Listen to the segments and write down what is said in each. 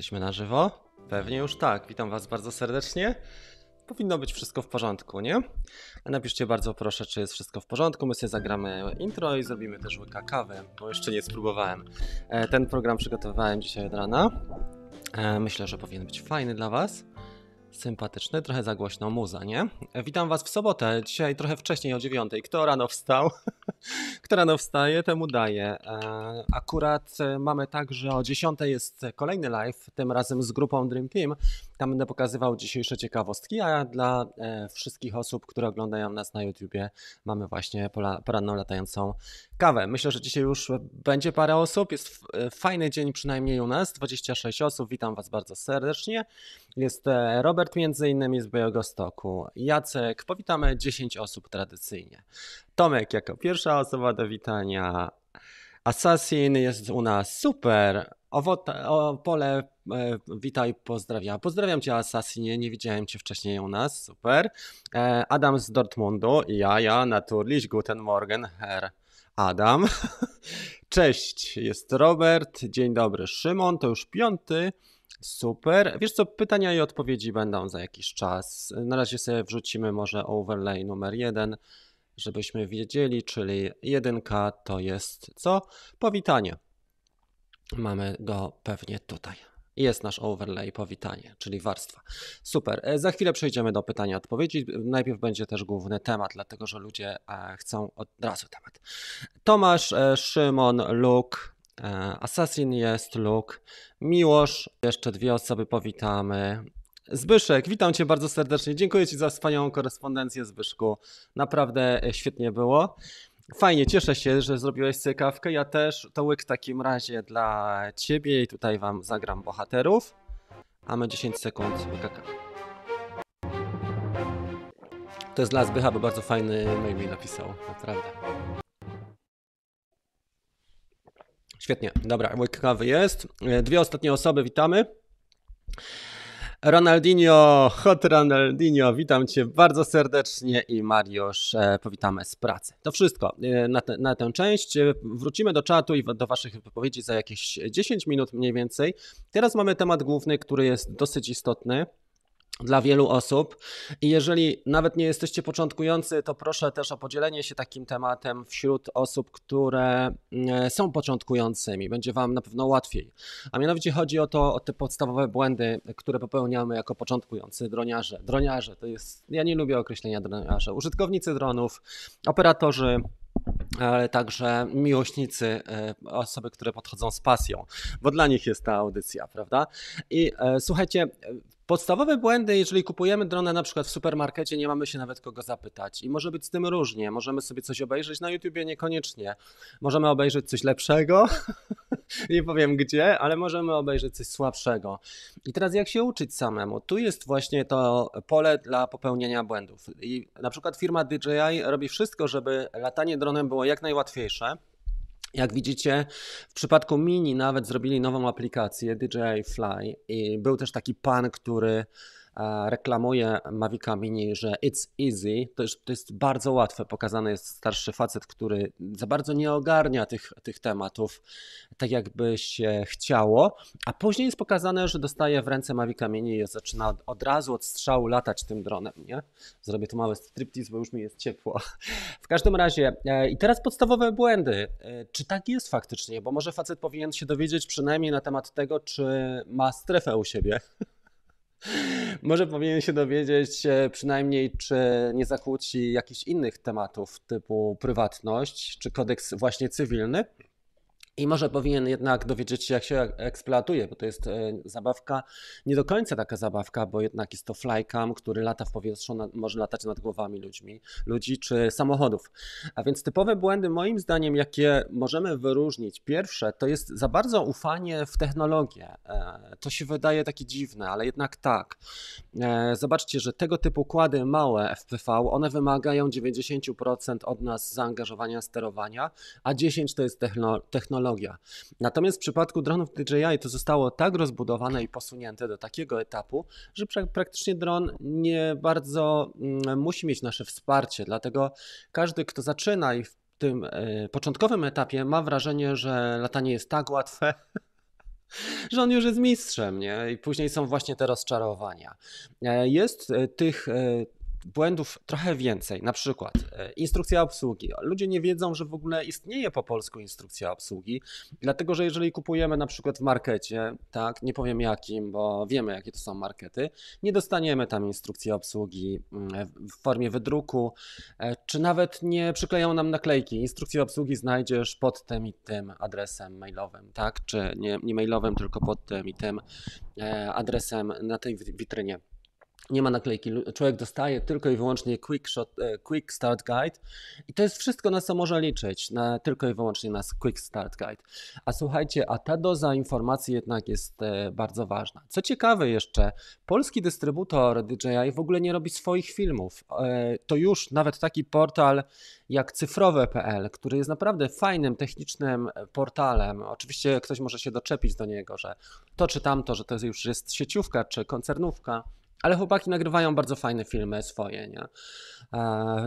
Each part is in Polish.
Jesteśmy na żywo? Pewnie już tak. Witam Was bardzo serdecznie. Powinno być wszystko w porządku, nie? A napiszcie bardzo proszę, czy jest wszystko w porządku. My sobie zagramy intro i zrobimy też łyka kawy, bo jeszcze nie spróbowałem. E, Ten program przygotowałem dzisiaj od rana. E, Myślę, że powinien być fajny dla Was. Sympatyczny, trochę za głośno muza, nie? E, Witam Was w sobotę, dzisiaj trochę wcześniej o dziewiątej. Kto rano wstał? Kto rano wstaje, temu daje. Akurat e, mamy tak, że o 10 jest kolejny live, tym razem z grupą Dream Team. Tam będę pokazywał dzisiejsze ciekawostki, a dla e, wszystkich osób, które oglądają nas na YouTubie, mamy właśnie poranną latającą kawę. Myślę, że dzisiaj już będzie parę osób. Jest e, fajny dzień przynajmniej u nas, 26 osób. Witam Was bardzo serdecznie. Jest e, Robert między innymi z Białegostoku, Jacek, powitamy 10 osób tradycyjnie. Tomek jako pierwsza osoba do witania. Assassin jest u nas, super. Owota, o, pole, e, witaj, pozdrawiam. Pozdrawiam Cię Assassinie, nie widziałem Cię wcześniej u nas, super. E, Adam z Dortmundu, ja, ja, naturlich, guten Morgen, Herr Adam. Cześć, jest Robert, dzień dobry, Szymon, to już piąty. Super. Wiesz co, pytania i odpowiedzi będą za jakiś czas. Na razie sobie wrzucimy może overlay numer jeden, żebyśmy wiedzieli, czyli jedynka to jest co? Powitanie. Mamy go pewnie tutaj. Jest nasz overlay powitanie, czyli warstwa. Super. E, Za chwilę przejdziemy do pytania i odpowiedzi. Najpierw będzie też główny temat, dlatego że ludzie e, chcą od razu temat. Tomasz, e, Szymon, Luke, Assassin jest, Luke, Miłosz, jeszcze dwie osoby powitamy. Zbyszek, witam Cię bardzo serdecznie. Dziękuję Ci za wspaniałą korespondencję, Zbyszku. Naprawdę świetnie było. Fajnie, cieszę się, że zrobiłeś sobie kawkę. Ja też. To łyk w takim razie dla Ciebie i tutaj Wam zagram bohaterów. A my 10 sekund łyka. To jest dla Zbycha, bo bardzo fajny mail mi napisał. Naprawdę. Świetnie, dobra, łyk kawy jest. E, Dwie ostatnie osoby, witamy. Ronaldinho, hot Ronaldinho, witam Cię bardzo serdecznie i Mariusz, e, powitamy z pracy. To wszystko e, na, te, na tę część. E, Wrócimy do czatu i do Waszych wypowiedzi za jakieś 10 minut mniej więcej. Teraz mamy temat główny, który jest dosyć istotny dla wielu osób. I jeżeli nawet nie jesteście początkujący, to proszę też o podzielenie się takim tematem wśród osób, które mm, są początkującymi. Będzie Wam na pewno łatwiej. A mianowicie chodzi o to, o te podstawowe błędy, które popełniamy jako początkujący droniarze. Droniarze to jest, ja nie lubię określenia droniarze. Użytkownicy dronów, operatorzy, ale także miłośnicy, e, osoby, które podchodzą z pasją, bo dla nich jest ta audycja, prawda? I e, słuchajcie, e, podstawowe błędy, jeżeli kupujemy dronę na przykład w supermarkecie, nie mamy się nawet kogo zapytać i może być z tym różnie. Możemy sobie coś obejrzeć na YouTubie, niekoniecznie. Możemy obejrzeć coś lepszego, nie powiem gdzie, ale możemy obejrzeć coś słabszego. I teraz jak się uczyć samemu? Tu jest właśnie to pole dla popełnienia błędów. I na przykład firma DJI robi wszystko, żeby latanie dronem było jak najłatwiejsze. Jak widzicie, w przypadku Mini nawet zrobili nową aplikację DJI Fly i był też taki pan, który reklamuje Mavica Mini, że it's easy. To jest, to jest bardzo łatwe. Pokazany jest starszy facet, który za bardzo nie ogarnia tych, tych tematów tak, jakby się chciało. A później jest pokazane, że dostaje w ręce Mavica Mini i zaczyna od, od razu od strzału latać tym dronem. Nie? Zrobię tu mały striptease, bo już mi jest ciepło. W każdym razie, e, i teraz podstawowe błędy. E, Czy tak jest faktycznie? Bo może facet powinien się dowiedzieć przynajmniej na temat tego, czy ma strefę u siebie. Może powinien się dowiedzieć e, przynajmniej, czy nie zakłóci jakichś innych tematów typu prywatność czy kodeks właśnie cywilny. I może powinien jednak dowiedzieć się, jak się eksploatuje, bo to jest e, zabawka, nie do końca taka zabawka, bo jednak jest to flycam, który lata w powietrzu, może latać nad głowami ludźmi, ludzi czy samochodów. A więc typowe błędy, moim zdaniem, jakie możemy wyróżnić, pierwsze to jest za bardzo ufanie w technologię. E, To się wydaje takie dziwne, ale jednak tak. E, Zobaczcie, że tego typu kłady małe FPV, one wymagają 90% od nas zaangażowania sterowania, a 10% to jest techno- technologia. Natomiast w przypadku dronów DJI to zostało tak rozbudowane i posunięte do takiego etapu, że pra- praktycznie dron nie bardzo mm, musi mieć nasze wsparcie. Dlatego każdy, kto zaczyna i w tym e, początkowym etapie ma wrażenie, że latanie jest tak łatwe, że on już jest mistrzem, nie? I później są właśnie te rozczarowania. E, jest e, tych błędów trochę więcej. Na przykład e, instrukcja obsługi. Ludzie nie wiedzą, że w ogóle istnieje po polsku instrukcja obsługi, dlatego że jeżeli kupujemy na przykład w markecie, tak, nie powiem jakim, bo wiemy jakie to są markety, nie dostaniemy tam instrukcji obsługi mm, w formie wydruku, e, czy nawet nie przykleją nam naklejki. Instrukcję obsługi znajdziesz pod tym i tym adresem mailowym, tak, czy nie, nie mailowym, tylko pod tym i tym e, adresem na tej witrynie nie ma naklejki. Człowiek dostaje tylko i wyłącznie quick, shot, e, quick Start Guide i to jest wszystko, na co może liczyć, na, tylko i wyłącznie na Quick Start Guide. A słuchajcie, a ta doza informacji jednak jest e, bardzo ważna. Co ciekawe jeszcze, polski dystrybutor DJI w ogóle nie robi swoich filmów. E, to już nawet taki portal jak cyfrowe.pl, który jest naprawdę fajnym, technicznym portalem. Oczywiście ktoś może się doczepić do niego, że to czy tamto, że to już jest sieciówka czy koncernówka ale chłopaki nagrywają bardzo fajne filmy swoje, nie? E,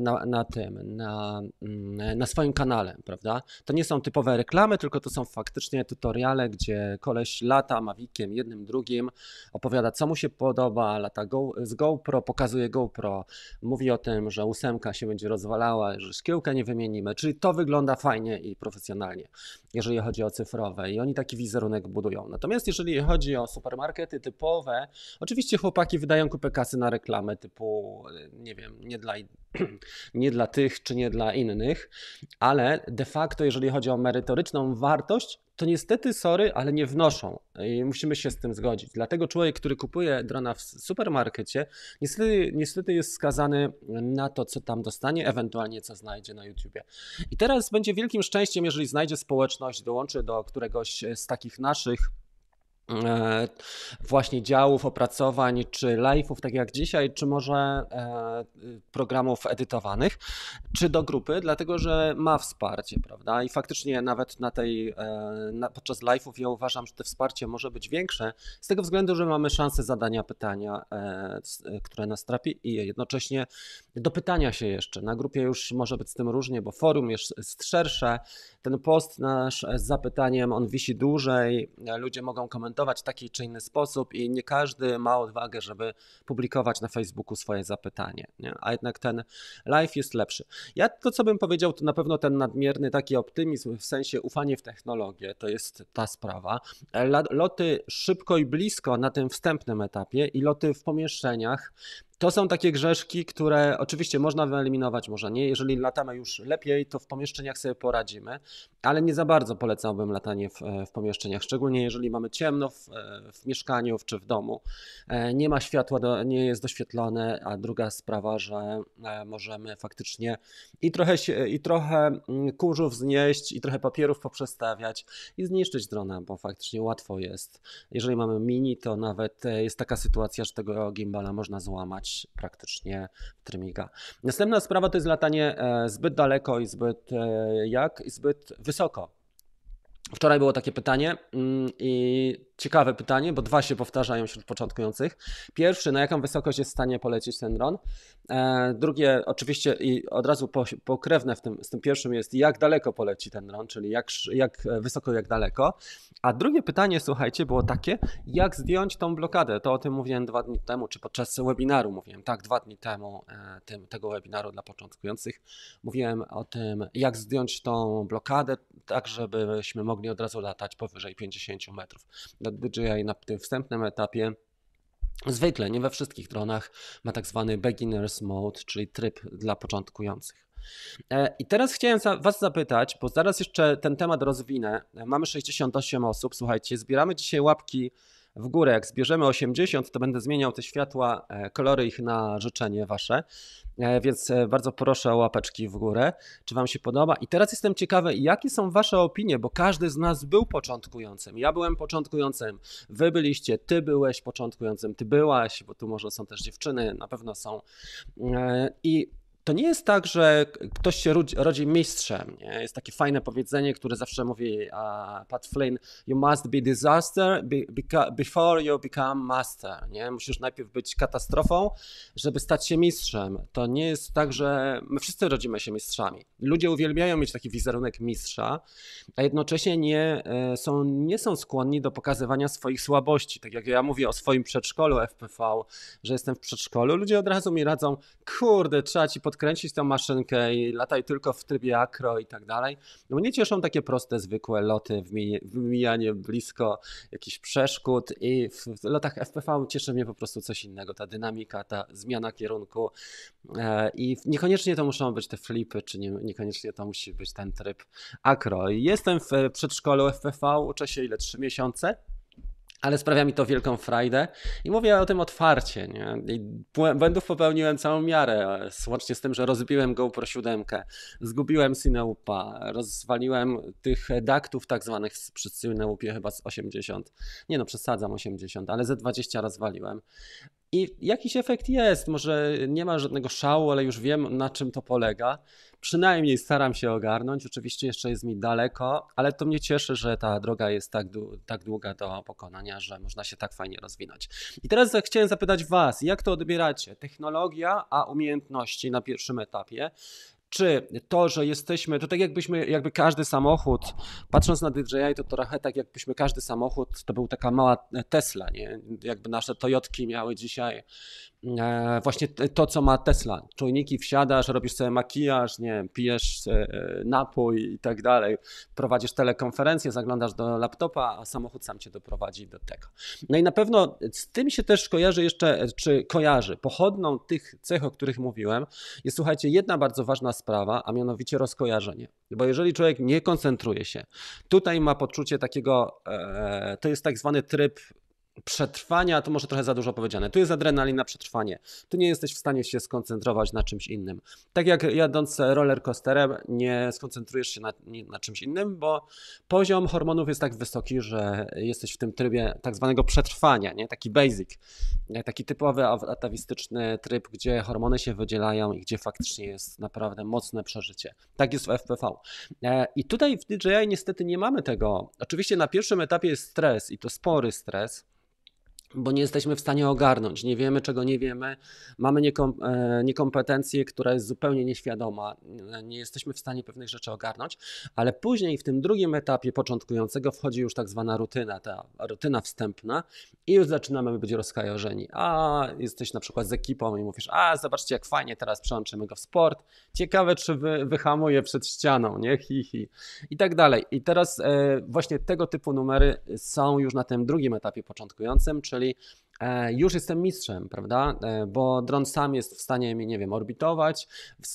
na, na tym, na, mm, na swoim kanale, prawda? To nie są typowe reklamy, tylko to są faktycznie tutoriale, gdzie koleś lata mavikiem jednym, drugim, opowiada co mu się podoba, lata go, z GoPro, pokazuje GoPro, mówi o tym, że ósemka się będzie rozwalała, że szkiełka nie wymienimy, czyli to wygląda fajnie i profesjonalnie, jeżeli chodzi o cyfrowe i oni taki wizerunek budują. Natomiast jeżeli chodzi o supermarkety typowe, oczywiście chłopaki wydają wydają kupę kasy na reklamę typu, nie wiem, nie dla, nie dla tych czy nie dla innych, ale de facto, jeżeli chodzi o merytoryczną wartość, to niestety, sorry, ale nie wnoszą i musimy się z tym zgodzić. Dlatego człowiek, który kupuje drona w supermarkecie, niestety, niestety jest skazany na to, co tam dostanie, ewentualnie co znajdzie na YouTubie. I teraz będzie wielkim szczęściem, jeżeli znajdzie społeczność, dołączy do któregoś z takich naszych właśnie działów, opracowań, czy live'ów, tak jak dzisiaj, czy może e, programów edytowanych, czy do grupy, dlatego że ma wsparcie, prawda? I faktycznie nawet na tej, e, podczas live'ów ja uważam, że to wsparcie może być większe, z tego względu, że mamy szansę zadania pytania, które nas trapi i jednocześnie dopytania się jeszcze. Na grupie już może być z tym różnie, bo forum jest szersze, ten post nasz z zapytaniem, on wisi dłużej, ludzie mogą komentować w taki czy inny sposób i nie każdy ma odwagę, żeby publikować na Facebooku swoje zapytanie, nie? a jednak ten live jest lepszy. Ja to, co bym powiedział, to na pewno ten nadmierny taki optymizm, w sensie ufanie w technologię, to jest ta sprawa. Loty szybko i blisko na tym wstępnym etapie i loty w pomieszczeniach, to są takie grzeszki, które oczywiście można wyeliminować, może nie. Jeżeli latamy już lepiej, to w pomieszczeniach sobie poradzimy, ale nie za bardzo polecałbym latanie w, w pomieszczeniach, szczególnie jeżeli mamy ciemno w, w, mieszkaniu czy w domu. E, nie ma światła, do, nie jest doświetlone, a druga sprawa, że e, możemy faktycznie i trochę, i trochę mm, kurzów znieść, i trochę papierów poprzestawiać i zniszczyć drona, bo faktycznie łatwo jest. Jeżeli mamy mini, to nawet e, jest taka sytuacja, że tego gimbala można złamać praktycznie w trymiga. Następna sprawa to jest latanie e, zbyt daleko i zbyt e, jak? I zbyt wysoko. Wczoraj było takie pytanie mm, i ciekawe pytanie, bo dwa się powtarzają wśród początkujących. Pierwszy, na jaką wysokość jest w stanie polecieć ten dron? E, drugie, oczywiście i od razu pokrewne tym, z tym pierwszym jest, jak daleko poleci ten dron, czyli jak, jak wysoko, jak daleko. A drugie pytanie, słuchajcie, było takie, jak zdjąć tą blokadę? To o tym mówiłem dwa dni temu, czy podczas webinaru mówiłem, tak, dwa dni temu e, tym, tego webinaru dla początkujących. Mówiłem o tym, jak zdjąć tą blokadę, tak żebyśmy mogli od razu latać powyżej 50 metrów. DJI na tym wstępnym etapie zwykle, nie we wszystkich dronach, ma tak zwany beginners mode, czyli tryb dla początkujących. E, I teraz chciałem Was zapytać, bo zaraz jeszcze ten temat rozwinę. Mamy 68 osób, słuchajcie, zbieramy dzisiaj łapki w górę. Jak zbierzemy 80, to będę zmieniał te światła, e, kolory ich na życzenie Wasze. E, więc e, bardzo proszę o łapeczki w górę, czy Wam się podoba. I teraz jestem ciekawy, jakie są Wasze opinie, bo każdy z nas był początkującym. Ja byłem początkującym, Wy byliście, Ty byłeś początkującym, Ty byłaś, bo tu może są też dziewczyny, na pewno są. I to nie jest tak, że ktoś się rodzi, rodzi mistrzem. Nie? Jest takie fajne powiedzenie, które zawsze mówi uh, Pat Flynn, you must be disaster before you become master. Nie? Musisz najpierw być katastrofą, żeby stać się mistrzem. To nie jest tak, że my wszyscy rodzimy się mistrzami. Ludzie uwielbiają mieć taki wizerunek mistrza, a jednocześnie nie e, są, nie są skłonni do pokazywania swoich słabości. Tak jak ja mówię o swoim przedszkolu FPV, że jestem w przedszkolu, ludzie od razu mi radzą, kurde, trzeba ci podkręcić tę maszynkę i lataj tylko w trybie akro i tak dalej. No mnie cieszą takie proste, zwykłe loty, wymijanie blisko jakichś przeszkód i w lotach FPV cieszy mnie po prostu coś innego, ta dynamika, ta zmiana kierunku e, i niekoniecznie to muszą być te flipy, czy nie, niekoniecznie to musi być ten tryb akro. Jestem w przedszkolu FPV, uczę się ile? Trzy miesiące ale sprawia mi to wielką frajdę i mówię o tym otwarcie. Nie? I błędów popełniłem całą miarę, łącznie z tym, że rozbiłem GoPro 7, zgubiłem Cineupa, rozwaliłem tych daktów tak zwanych przy Cineupie chyba z 80, nie no przesadzam 80, ale ze 20 rozwaliłem. I jakiś efekt jest, może nie ma żadnego szału, ale już wiem na czym to polega. Przynajmniej staram się ogarnąć. Oczywiście jeszcze jest mi daleko, ale to mnie cieszy, że ta droga jest tak, tak długa do pokonania, że można się tak fajnie rozwinąć. I teraz chciałem zapytać Was, jak to odbieracie? Technologia, a umiejętności na pierwszym etapie czy to, że jesteśmy, to tak jakbyśmy, jakby każdy samochód, patrząc na DJI, to trochę tak jakbyśmy każdy samochód, to był taka mała Tesla, nie? Jakby nasze Toyotki miały dzisiaj właśnie to, co ma Tesla. Czujniki wsiadasz, robisz sobie makijaż, nie pijesz e, napój i tak dalej, prowadzisz telekonferencję, zaglądasz do laptopa, a samochód sam cię doprowadzi do tego. No i na pewno z tym się też kojarzy jeszcze, czy kojarzy, pochodną tych cech, o których mówiłem, jest słuchajcie, jedna bardzo ważna sprawa, a mianowicie rozkojarzenie. Bo jeżeli człowiek nie koncentruje się, tutaj ma poczucie takiego, e, to jest tak zwany tryb przetrwania, to może trochę za dużo powiedziane. Tu jest adrenalina przetrwanie. Tu nie jesteś w stanie się skoncentrować na czymś innym. Tak jak jadąc roller coasterem, nie skoncentrujesz się na, na, czymś innym, bo poziom hormonów jest tak wysoki, że jesteś w tym trybie tak zwanego przetrwania, nie? taki basic, taki typowy atawistyczny tryb, gdzie hormony się wydzielają i gdzie faktycznie jest naprawdę mocne przeżycie. Tak jest w FPV. E, I tutaj w DJI niestety nie mamy tego. Oczywiście na pierwszym etapie jest stres i to spory stres, bo nie jesteśmy w stanie ogarnąć, nie wiemy czego nie wiemy, mamy niekom, e, niekompetencję, która jest zupełnie nieświadoma, nie jesteśmy w stanie pewnych rzeczy ogarnąć, ale później w tym drugim etapie początkującego wchodzi już tak zwana rutyna, ta rutyna wstępna i już zaczynamy być rozkajorzeni. A jesteś na przykład z ekipą i mówisz, a zobaczcie jak fajnie teraz przełączymy go w sport, ciekawe czy wy, wyhamuje przed ścianą, nie, hi, hi. I tak dalej. I teraz e, właśnie tego typu numery są już na tym drugim etapie początkującym, czyli e, już jestem mistrzem, prawda? E, bo dron sam jest w stanie mi, nie wiem, orbitować,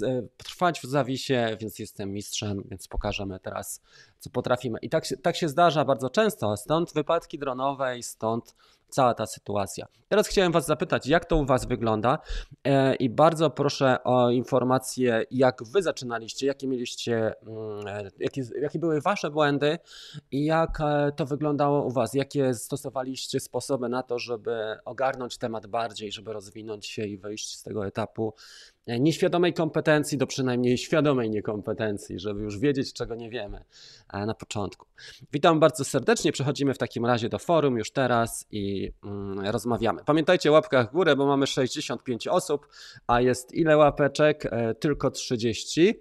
e, trwać w zawisie, więc jestem mistrzem, więc pokażemy teraz, co potrafimy. I tak się, tak się zdarza bardzo często, stąd wypadki dronowe i stąd cała ta sytuacja. Teraz chciałem Was zapytać, jak to u Was wygląda e, i bardzo proszę o informację, jak Wy zaczynaliście, jakie mieliście, mm, e, jakie, jakie były Wasze błędy i jak e, to wyglądało u Was, jakie stosowaliście sposoby na to, żeby ogarnąć temat bardziej, żeby rozwinąć się i wyjść z tego etapu nieświadomej kompetencji do przynajmniej świadomej niekompetencji, żeby już wiedzieć, czego nie wiemy na początku. Witam bardzo serdecznie. Przechodzimy w takim razie do forum już teraz i mm, rozmawiamy. Pamiętajcie o łapkach w górę, bo mamy 65 osób, a jest ile łapeczek? E, tylko 30.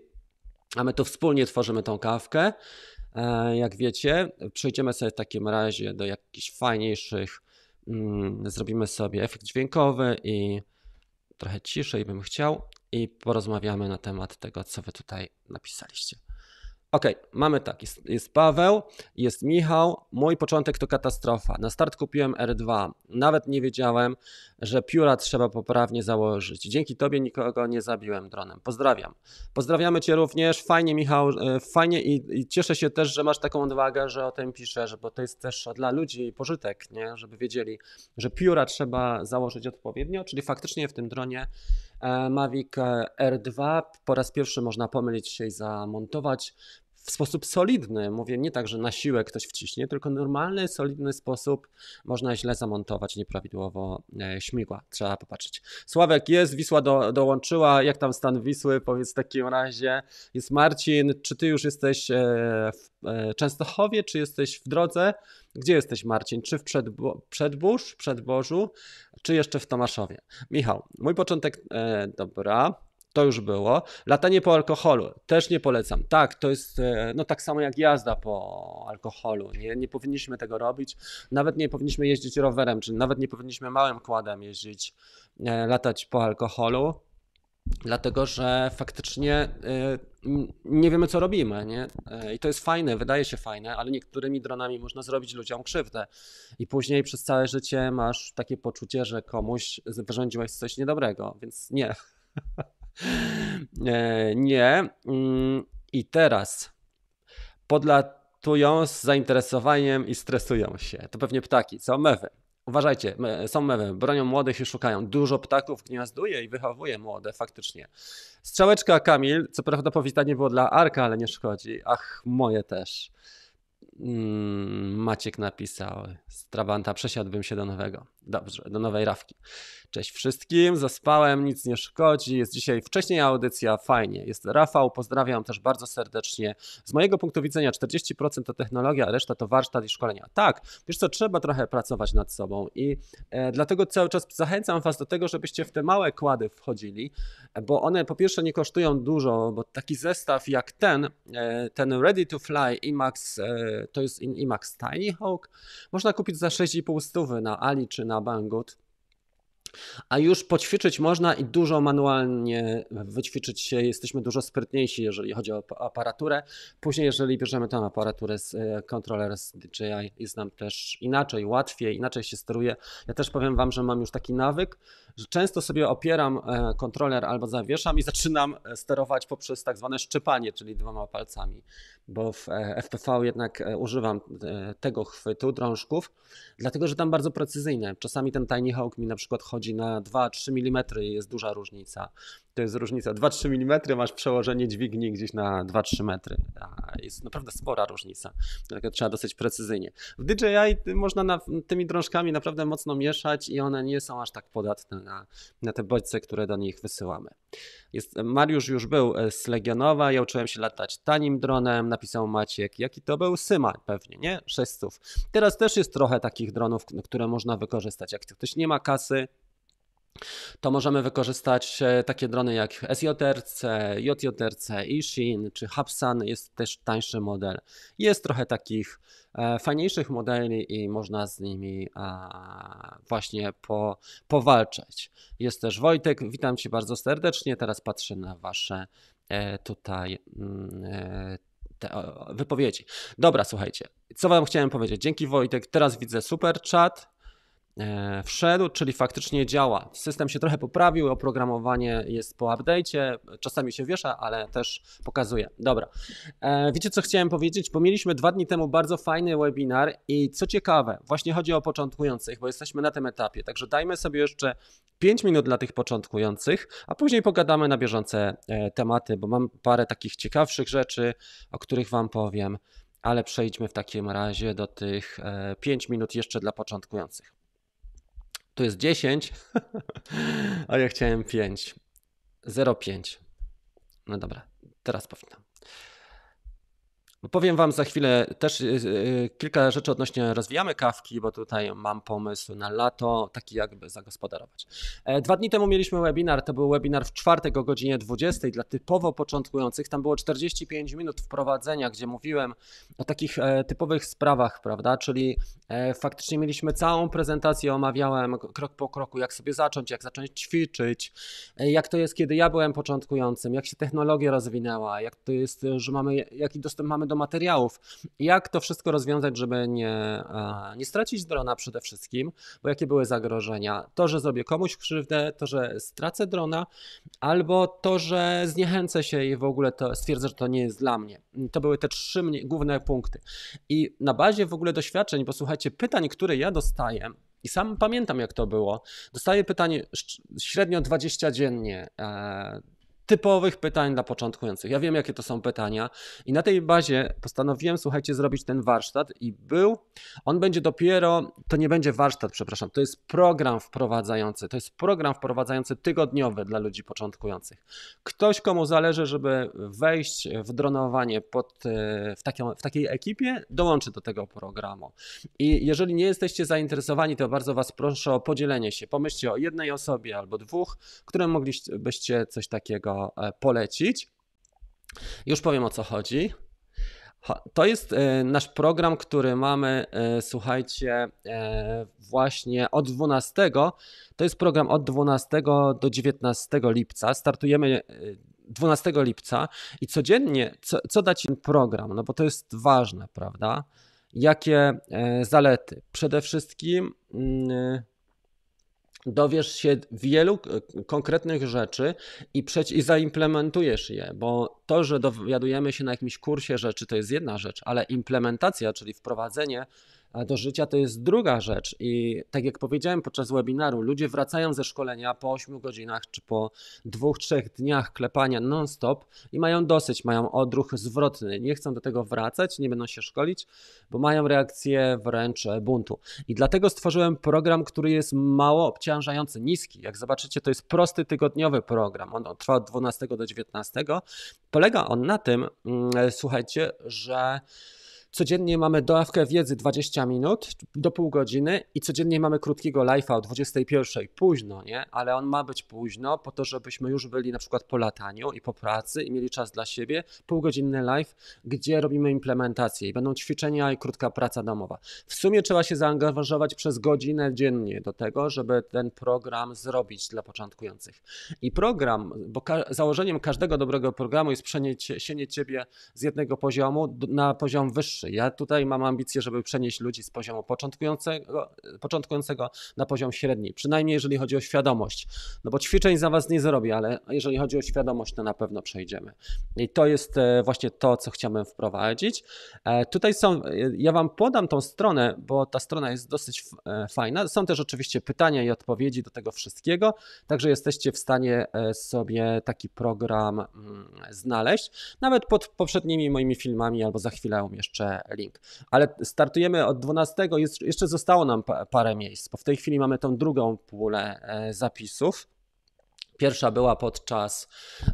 A my tu wspólnie tworzymy tą kawkę. E, jak wiecie, przejdziemy sobie w takim razie do jakichś fajniejszych, mm, zrobimy sobie efekt dźwiękowy i trochę ciszej bym chciał i porozmawiamy na temat tego, co wy tutaj napisaliście. Ok, mamy tak, jest, jest, Paweł, jest Michał. Mój początek to katastrofa. Na start kupiłem R2. Nawet nie wiedziałem, że pióra trzeba poprawnie założyć. Dzięki Tobie nikogo nie zabiłem dronem. Pozdrawiam. Pozdrawiamy Cię również. Fajnie, Michał, e, fajnie i, i cieszę się też, że masz taką odwagę, że o tym piszesz, bo to jest też dla ludzi pożytek, nie? żeby wiedzieli, że pióra trzeba założyć odpowiednio, czyli faktycznie w tym dronie Mavic R2 po raz pierwszy można pomylić się i zamontować w sposób solidny. Mówię nie tak, że na siłę ktoś wciśnie, tylko normalny, solidny sposób można źle zamontować nieprawidłowo e, śmigła. Trzeba popatrzeć. Sławek jest, Wisła do, dołączyła. Jak tam stan Wisły? Powiedz w takim razie. Jest Marcin. Czy ty już jesteś e, w e, Częstochowie, czy jesteś w drodze? Gdzie jesteś, Marcin? Czy w Przedbo Przedbórz, Przedbożu, czy jeszcze w Tomaszowie? Michał, mój początek, e, dobra, to już było. Latanie po alkoholu też nie polecam. Tak, to jest e, no tak samo jak jazda po alkoholu. Nie, nie powinniśmy tego robić. Nawet nie powinniśmy jeździć rowerem, czyli nawet nie powinniśmy małym kładem jeździć, e, latać po alkoholu dlatego że faktycznie y, nie wiemy, co robimy. Nie? I to jest fajne, wydaje się fajne, ale niektórymi dronami można zrobić ludziom krzywdę. I później przez całe życie masz takie poczucie, że komuś wyrządziłeś coś niedobrego, więc nie. E, nie. Mm, I teraz podlatują z zainteresowaniem i stresują się. To pewnie ptaki, co? Mewy. Uważajcie, są mewy, bronią młodych i szukają. Dużo ptaków gniazduje i wychowuje młode, faktycznie. Strzałeczka Kamil, co prawda powitanie było dla Arka, ale nie szkodzi. Ach, moje też. Mm, Maciek napisał, z Trabanta przesiadłbym się do nowego. Dobrze, do nowej rawki. Cześć wszystkim, zaspałem, nic nie szkodzi. Jest dzisiaj wcześniej audycja, fajnie. Jest Rafał, pozdrawiam też bardzo serdecznie. Z mojego punktu widzenia 40% to technologia, a reszta to warsztat i szkolenia. Tak, wiesz co, trzeba trochę pracować nad sobą i e, dlatego cały czas zachęcam Was do tego, żebyście w te małe kłady wchodzili, bo one po pierwsze nie kosztują dużo, bo taki zestaw jak ten, e, ten Ready to Fly IMAX, e, to jest IMAX Tiny Hawk, można kupić za 6,5 stówy na Ali czy na Banggood. A już poćwiczyć można i dużo manualnie wyćwiczyć się. Jesteśmy dużo sprytniejsi, jeżeli chodzi o aparaturę. Później, jeżeli bierzemy tę aparaturę z e, kontroler z DJI, jest nam też inaczej, łatwiej, inaczej się steruje. Ja też powiem Wam, że mam już taki nawyk, że często sobie opieram e, kontroler albo zawieszam i zaczynam e, sterować poprzez tak zwane szczypanie, czyli dwoma palcami, bo w FPV jednak używam tego chwytu, drążków, dlatego że tam bardzo precyzyjne. Czasami ten Tiny Hawk mi na przykład chodzi chodzi na 2-3 mm i jest duża różnica. To jest różnica. 2-3 mm masz przełożenie dźwigni gdzieś na 2-3 metry. Jest naprawdę spora różnica. Trzeba dosyć precyzyjnie. W DJI można na, tymi drążkami naprawdę mocno mieszać i one nie są aż tak podatne na, na te bodźce, które do nich wysyłamy. Jest, Mariusz już był e, z Legionowa, ja uczyłem się latać tanim dronem, napisał Maciek. Jaki to był? Syma pewnie, nie? 600. Teraz też jest trochę takich dronów, które można wykorzystać. Jak ktoś nie ma kasy, to możemy wykorzystać e, takie drony jak SJRC, JJRC, Ishin czy Hubsan, jest też tańszy model. Jest trochę takich e, fajniejszych modeli i można z nimi właśnie po, powalczać. Jest też Wojtek, witam Cię bardzo serdecznie, teraz patrzę na Wasze e, tutaj mm, wypowiedzi. Dobra, słuchajcie, co Wam chciałem powiedzieć? Dzięki Wojtek, teraz widzę super chat, wszedł, czyli faktycznie działa. System się trochę poprawił, oprogramowanie jest po update'cie, czasami się wiesza, ale też pokazuje. Dobra. E, wiecie co chciałem powiedzieć? Bo mieliśmy dwa dni temu bardzo fajny webinar i co ciekawe, właśnie chodzi o początkujących, bo jesteśmy na tym etapie, także dajmy sobie jeszcze 5 minut dla tych początkujących, a później pogadamy na bieżące e, tematy, bo mam parę takich ciekawszych rzeczy, o których Wam powiem, ale przejdźmy w takim razie do tych 5 minut jeszcze dla początkujących. Tu jest 10, a ja chciałem 5. 0,5. No dobra, teraz powinnam. Powiem Wam za chwilę też yy, kilka rzeczy odnośnie rozwijamy kawki, bo tutaj mam pomysł na lato, taki jakby zagospodarować. E, dwa dni temu mieliśmy webinar, to był webinar w czwartek o godzinie 20 dla typowo początkujących. Tam było 45 minut wprowadzenia, gdzie mówiłem o takich e, typowych sprawach, prawda? Czyli e, faktycznie mieliśmy całą prezentację, omawiałem krok po kroku, jak sobie zacząć, jak zacząć ćwiczyć, jak to jest, kiedy ja byłem początkującym, jak się technologia rozwinęła, jak to jest, że mamy, jaki dostęp mamy do materiałów. Jak to wszystko rozwiązać, żeby nie, nie stracić drona przede wszystkim, bo jakie były zagrożenia? To, że zrobię komuś krzywdę, to, że stracę drona, albo to, że zniechęcę się i w ogóle to stwierdzę, że to nie jest dla mnie. To były te trzy główne punkty. I na bazie w ogóle doświadczeń, bo słuchajcie, pytań, które ja dostaję, i sam pamiętam, jak to było. Dostaję pytanie średnio 20 dziennie. Typowych pytań dla początkujących. Ja wiem, jakie to są pytania, i na tej bazie postanowiłem, słuchajcie, zrobić ten warsztat, i był. On będzie dopiero, to nie będzie warsztat, przepraszam, to jest program wprowadzający. To jest program wprowadzający tygodniowy dla ludzi początkujących. Ktoś, komu zależy, żeby wejść w dronowanie pod, e, w, taką, w takiej ekipie, dołączy do tego programu. I jeżeli nie jesteście zainteresowani, to bardzo Was proszę o podzielenie się. Pomyślcie o jednej osobie albo dwóch, którym moglibyście coś takiego e, polecić. Już powiem o co chodzi. To jest e, nasz program, który mamy, e, słuchajcie, właśnie od 12. To jest program od 12 do 19 lipca. Startujemy 12 lipca i codziennie, co, co da program? No bo to jest ważne, prawda? Jakie zalety? Przede wszystkim mm, dowiesz się wielu konkretnych rzeczy i, i zaimplementujesz je, bo to, że dowiadujemy się na jakimś kursie rzeczy, to jest jedna rzecz, ale implementacja, czyli wprowadzenie do życia to jest druga rzecz. I tak jak powiedziałem podczas webinaru, ludzie wracają ze szkolenia po 8 godzinach czy po dwóch, trzech dniach klepania non-stop i mają dosyć, mają odruch zwrotny. Nie chcą do tego wracać, nie będą się szkolić, bo mają reakcję wręcz buntu. I dlatego stworzyłem program, który jest mało obciążający, niski. Jak zobaczycie, to jest prosty tygodniowy program. On trwa od 12 do 19. Polega on na tym, mm, słuchajcie, że Codziennie mamy dawkę wiedzy 20 minut do pół godziny i codziennie mamy krótkiego live'a o 21. Późno, nie? Ale on ma być późno po to, żebyśmy już byli na przykład po lataniu i po pracy i mieli czas dla siebie. Półgodzinny live, gdzie robimy implementację i będą ćwiczenia i krótka praca domowa. W sumie trzeba się zaangażować przez godzinę dziennie do tego, żeby ten program zrobić dla początkujących. I program, bo ka założeniem każdego dobrego programu jest przeniesienie ciebie z jednego poziomu na poziom wyższy ja tutaj mam ambicję, żeby przenieść ludzi z poziomu początkującego, początkującego na poziom średni, przynajmniej jeżeli chodzi o świadomość. No bo ćwiczeń za was nie zrobię, ale jeżeli chodzi o świadomość, to na pewno przejdziemy. I to jest e, właśnie to, co chciałbym wprowadzić. E, tutaj są, e, ja wam podam tą stronę, bo ta strona jest dosyć fajna. Są też oczywiście pytania i odpowiedzi do tego wszystkiego, także jesteście w stanie sobie taki program mm, znaleźć, nawet pod poprzednimi moimi filmami, albo za chwilę link. Ale startujemy od 12, jeszcze zostało nam parę miejsc, bo w tej chwili mamy tą drugą pulę e, zapisów. Pierwsza była podczas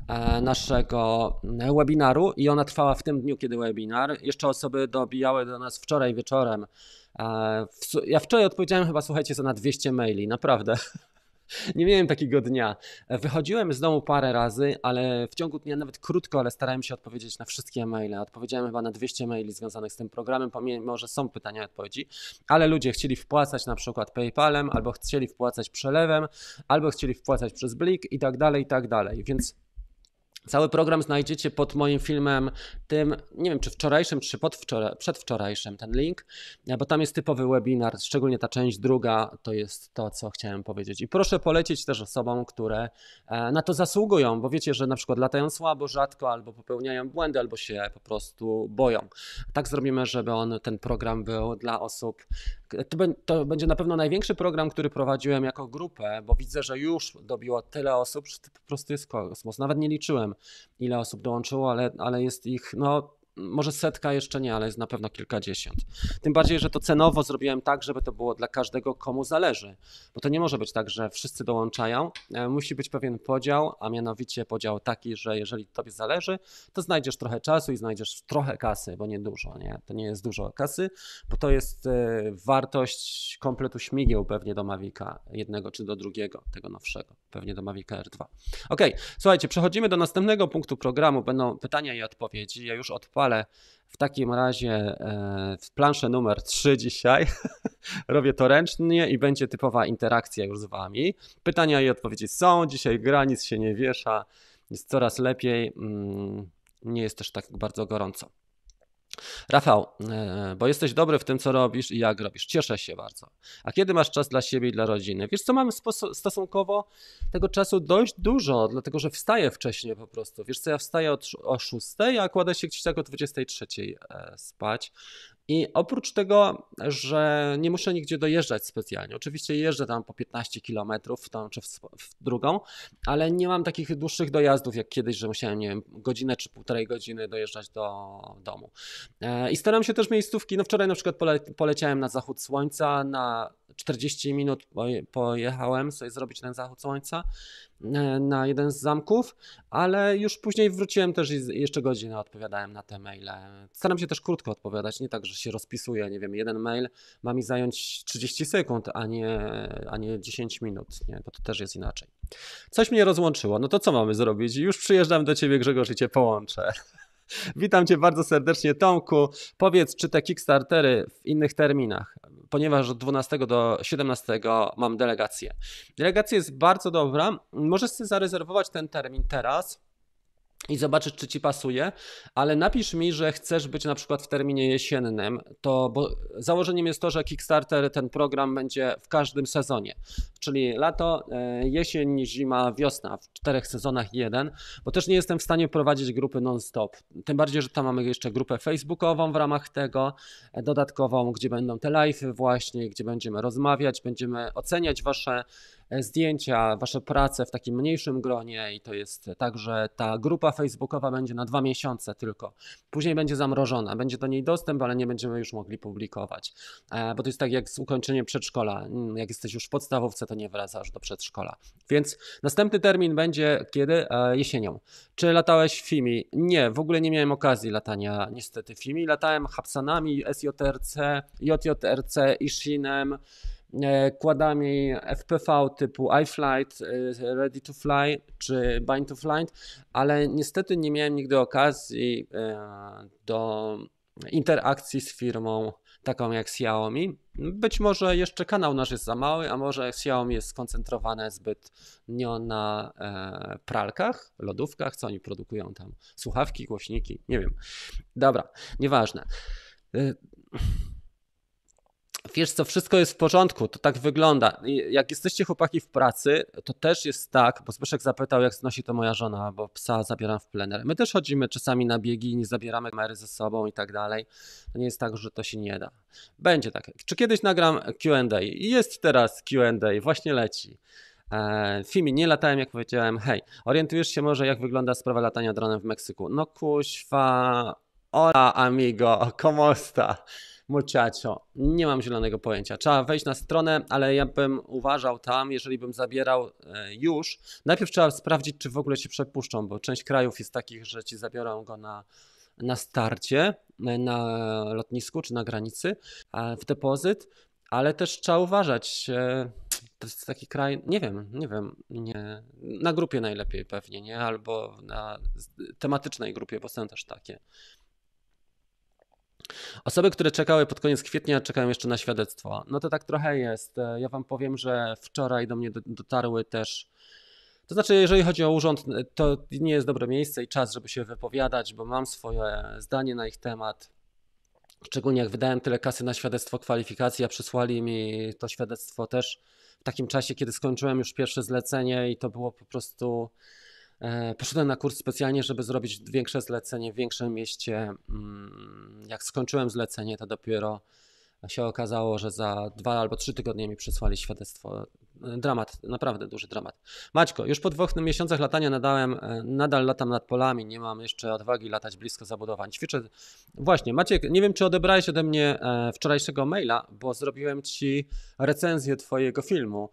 e, naszego webinaru i ona trwała w tym dniu, kiedy webinar. Jeszcze osoby dobijały do nas wczoraj wieczorem. E, ja wczoraj odpowiedziałem chyba, słuchajcie, za na 200 maili, naprawdę. Nie miałem takiego dnia. Wychodziłem z domu parę razy, ale w ciągu dnia nawet krótko, ale starałem się odpowiedzieć na wszystkie maile. Odpowiedziałem chyba na 200 maili związanych z tym programem, pomimo, że są pytania i odpowiedzi, ale ludzie chcieli wpłacać na przykład PayPalem, albo chcieli wpłacać przelewem, albo chcieli wpłacać przez Blik i tak dalej, i tak dalej. Więc Cały program znajdziecie pod moim filmem, tym, nie wiem czy wczorajszym, czy podwczoraj, przedwczorajszym, ten link, e, bo tam jest typowy webinar, szczególnie ta część druga, to jest to, co chciałem powiedzieć. I proszę polecić też osobom, które e, na to zasługują, bo wiecie, że na przykład latają słabo, rzadko, albo popełniają błędy, albo się po prostu boją. Tak zrobimy, żeby on, ten program był dla osób, to, będzie na pewno największy program, który prowadziłem jako grupę, bo widzę, że już dobiło tyle osób, że to po prostu jest kosmos. Nawet nie liczyłem, ile osób dołączyło, ale, ale jest ich, no może setka jeszcze nie, ale jest na pewno kilkadziesiąt. Tym bardziej, że to cenowo zrobiłem tak, żeby to było dla każdego, komu zależy. Bo to nie może być tak, że wszyscy dołączają. E, musi być pewien podział, a mianowicie podział taki, że jeżeli tobie zależy, to znajdziesz trochę czasu i znajdziesz trochę kasy, bo nie dużo, nie? To nie jest dużo kasy, bo to jest e, wartość kompletu śmigieł pewnie do Mavica jednego czy do drugiego, tego nowszego, pewnie do Mavica R2. Ok, słuchajcie, przechodzimy do następnego punktu programu. Będą pytania i odpowiedzi. Ja już odpadam ale w takim razie e, w planszę numer 3 dzisiaj robię to ręcznie i będzie typowa interakcja już z Wami. Pytania i odpowiedzi są, dzisiaj granic się nie wiesza, jest coraz lepiej, mm, nie jest też tak bardzo gorąco. Rafał, e, bo jesteś dobry w tym, co robisz i jak robisz. Cieszę się bardzo. A kiedy masz czas dla siebie i dla rodziny? Wiesz, co mam stosunkowo tego czasu dość dużo, dlatego że wstaję wcześniej po prostu. Wiesz, co ja wstaję o 6, a kładę się gdzieś tak o 23 e, spać I oprócz tego, że nie muszę nigdzie dojeżdżać specjalnie, oczywiście jeżdżę tam po 15 km w tą czy w, w drugą, ale nie mam takich dłuższych dojazdów jak kiedyś, że musiałem, nie wiem, godzinę czy półtorej godziny dojeżdżać do domu. E, I staram się też miejscówki, no wczoraj na przykład pole, poleciałem na zachód słońca, na 40 minut pojechałem sobie zrobić ten zachód słońca e, na jeden z zamków, ale już później wróciłem też i jeszcze godzinę odpowiadałem na te maile. Staram się też krótko odpowiadać, nie tak, że się rozpisuję, nie wiem, jeden mail ma mi zająć 30 sekund, a nie, a nie 10 minut, nie? bo to też jest inaczej. Coś mnie rozłączyło, no to co mamy zrobić? Już przyjeżdżam do Ciebie Grzegorz i Cię połączę. Witam Cię bardzo serdecznie, Tomku. Powiedz, czy te Kickstartery w innych terminach, ponieważ od 12 do 17 mam delegację. Delegacja jest bardzo dobra. Możesz sobie zarezerwować ten termin teraz i zobaczyć, czy ci pasuje, ale napisz mi, że chcesz być na przykład w terminie jesiennym, to bo założeniem jest to, że Kickstarter, ten program będzie w każdym sezonie, czyli lato, e, jesień, zima, wiosna, w czterech sezonach jeden, bo też nie jestem w stanie prowadzić grupy non-stop. Tym bardziej, że tam mamy jeszcze grupę facebookową w ramach tego, e, dodatkową, gdzie będą te live'y właśnie, gdzie będziemy rozmawiać, będziemy oceniać wasze zdjęcia, wasze prace w takim mniejszym gronie i to jest tak, że ta grupa facebookowa będzie na dwa miesiące tylko. Później będzie zamrożona, będzie do niej dostęp, ale nie będziemy już mogli publikować. E, bo to jest tak jak z ukończeniem przedszkola. Mm, jak jesteś już w podstawówce, to nie wracasz do przedszkola. Więc następny termin będzie kiedy? E, jesienią. Czy latałeś FIMI? Nie, w ogóle nie miałem okazji latania niestety FIMI. Latałem Hapsanami, SJRC, JJRC, Ishinem, E, kładami FPV typu iFlight, e, Ready to Fly czy Bind to Flight, ale niestety nie miałem nigdy okazji e, do interakcji z firmą taką jak Xiaomi. Być może jeszcze kanał nasz jest za mały, a może Xiaomi jest skoncentrowane zbyt nie na pralkach, lodówkach, co oni produkują tam, słuchawki, głośniki, nie wiem. Dobra, nieważne. Wiesz co, wszystko jest w porządku, to tak wygląda. Jak jesteście chłopaki w pracy, to też jest tak, bo Zbyszek zapytał, jak znosi to moja żona, bo psa zabieram w plener. My też chodzimy czasami na biegi, nie zabieramy kamery ze sobą i tak dalej. To nie jest tak, że to się nie da. Będzie tak. Czy kiedyś nagram Q&A? Jest teraz Q&A, właśnie leci. E, Fimi, nie latałem, jak powiedziałem. Hej, orientujesz się może, jak wygląda sprawa latania dronem w Meksyku? No kuźwa, hola amigo, como está? Muchacho. Nie mam zielonego pojęcia. Trzeba wejść na stronę, ale ja bym uważał tam, jeżeli bym zabierał e, już, najpierw trzeba sprawdzić, czy w ogóle się przepuszczą, bo część krajów jest takich, że ci zabiorą go na, na starcie, e, na lotnisku czy na granicy e, w depozyt, ale też trzeba uważać. To jest taki kraj, nie wiem, nie wiem, nie, na grupie najlepiej pewnie, nie? Albo na tematycznej grupie, bo są też takie. Osoby, które czekały pod koniec kwietnia, czekają jeszcze na świadectwo. No to tak trochę jest. E, ja wam powiem, że wczoraj do mnie dotarły też. To znaczy, jeżeli chodzi o urząd, to nie jest dobre miejsce i czas, żeby się wypowiadać, bo mam swoje zdanie na ich temat. Szczególnie jak wydałem tyle kasy na świadectwo kwalifikacji, a przysłali mi to świadectwo też w takim czasie, kiedy skończyłem już pierwsze zlecenie i to było po prostu E, poszedłem na kurs specjalnie, żeby zrobić większe zlecenie w większym mieście. Mm, jak skończyłem zlecenie, to dopiero się okazało, że za dwa albo trzy tygodnie mi przysłali świadectwo. E, dramat, naprawdę duży dramat. Maćko, już po dwóch miesiącach latania nadałem, e, nadal latam nad polami, nie mam jeszcze odwagi latać blisko zabudowań. Ćwiczę. Właśnie, Maciek, nie wiem, czy odebrałeś ode mnie wczorajszego maila, bo zrobiłem ci recenzję Twojego filmu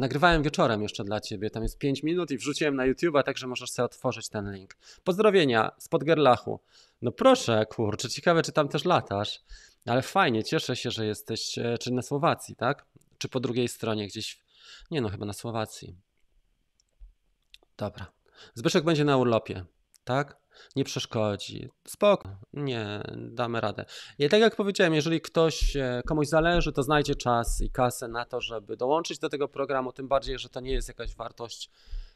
nagrywałem wieczorem jeszcze dla ciebie, tam jest 5 minut i wrzuciłem na YouTube'a, także możesz sobie otworzyć ten link. Pozdrowienia z Podgerlachu. No proszę, kurczę, ciekawe, czy tam też latasz. Ale fajnie, cieszę się, że jesteś, e, czy na Słowacji, tak? Czy po drugiej stronie gdzieś, nie no, chyba na Słowacji. Dobra. Zbyszek będzie na urlopie, tak? nie przeszkodzi. Spoko, nie, damy radę. I tak jak powiedziałem, jeżeli ktoś, e, komuś zależy, to znajdzie czas i kasę na to, żeby dołączyć do tego programu, tym bardziej, że to nie jest jakaś wartość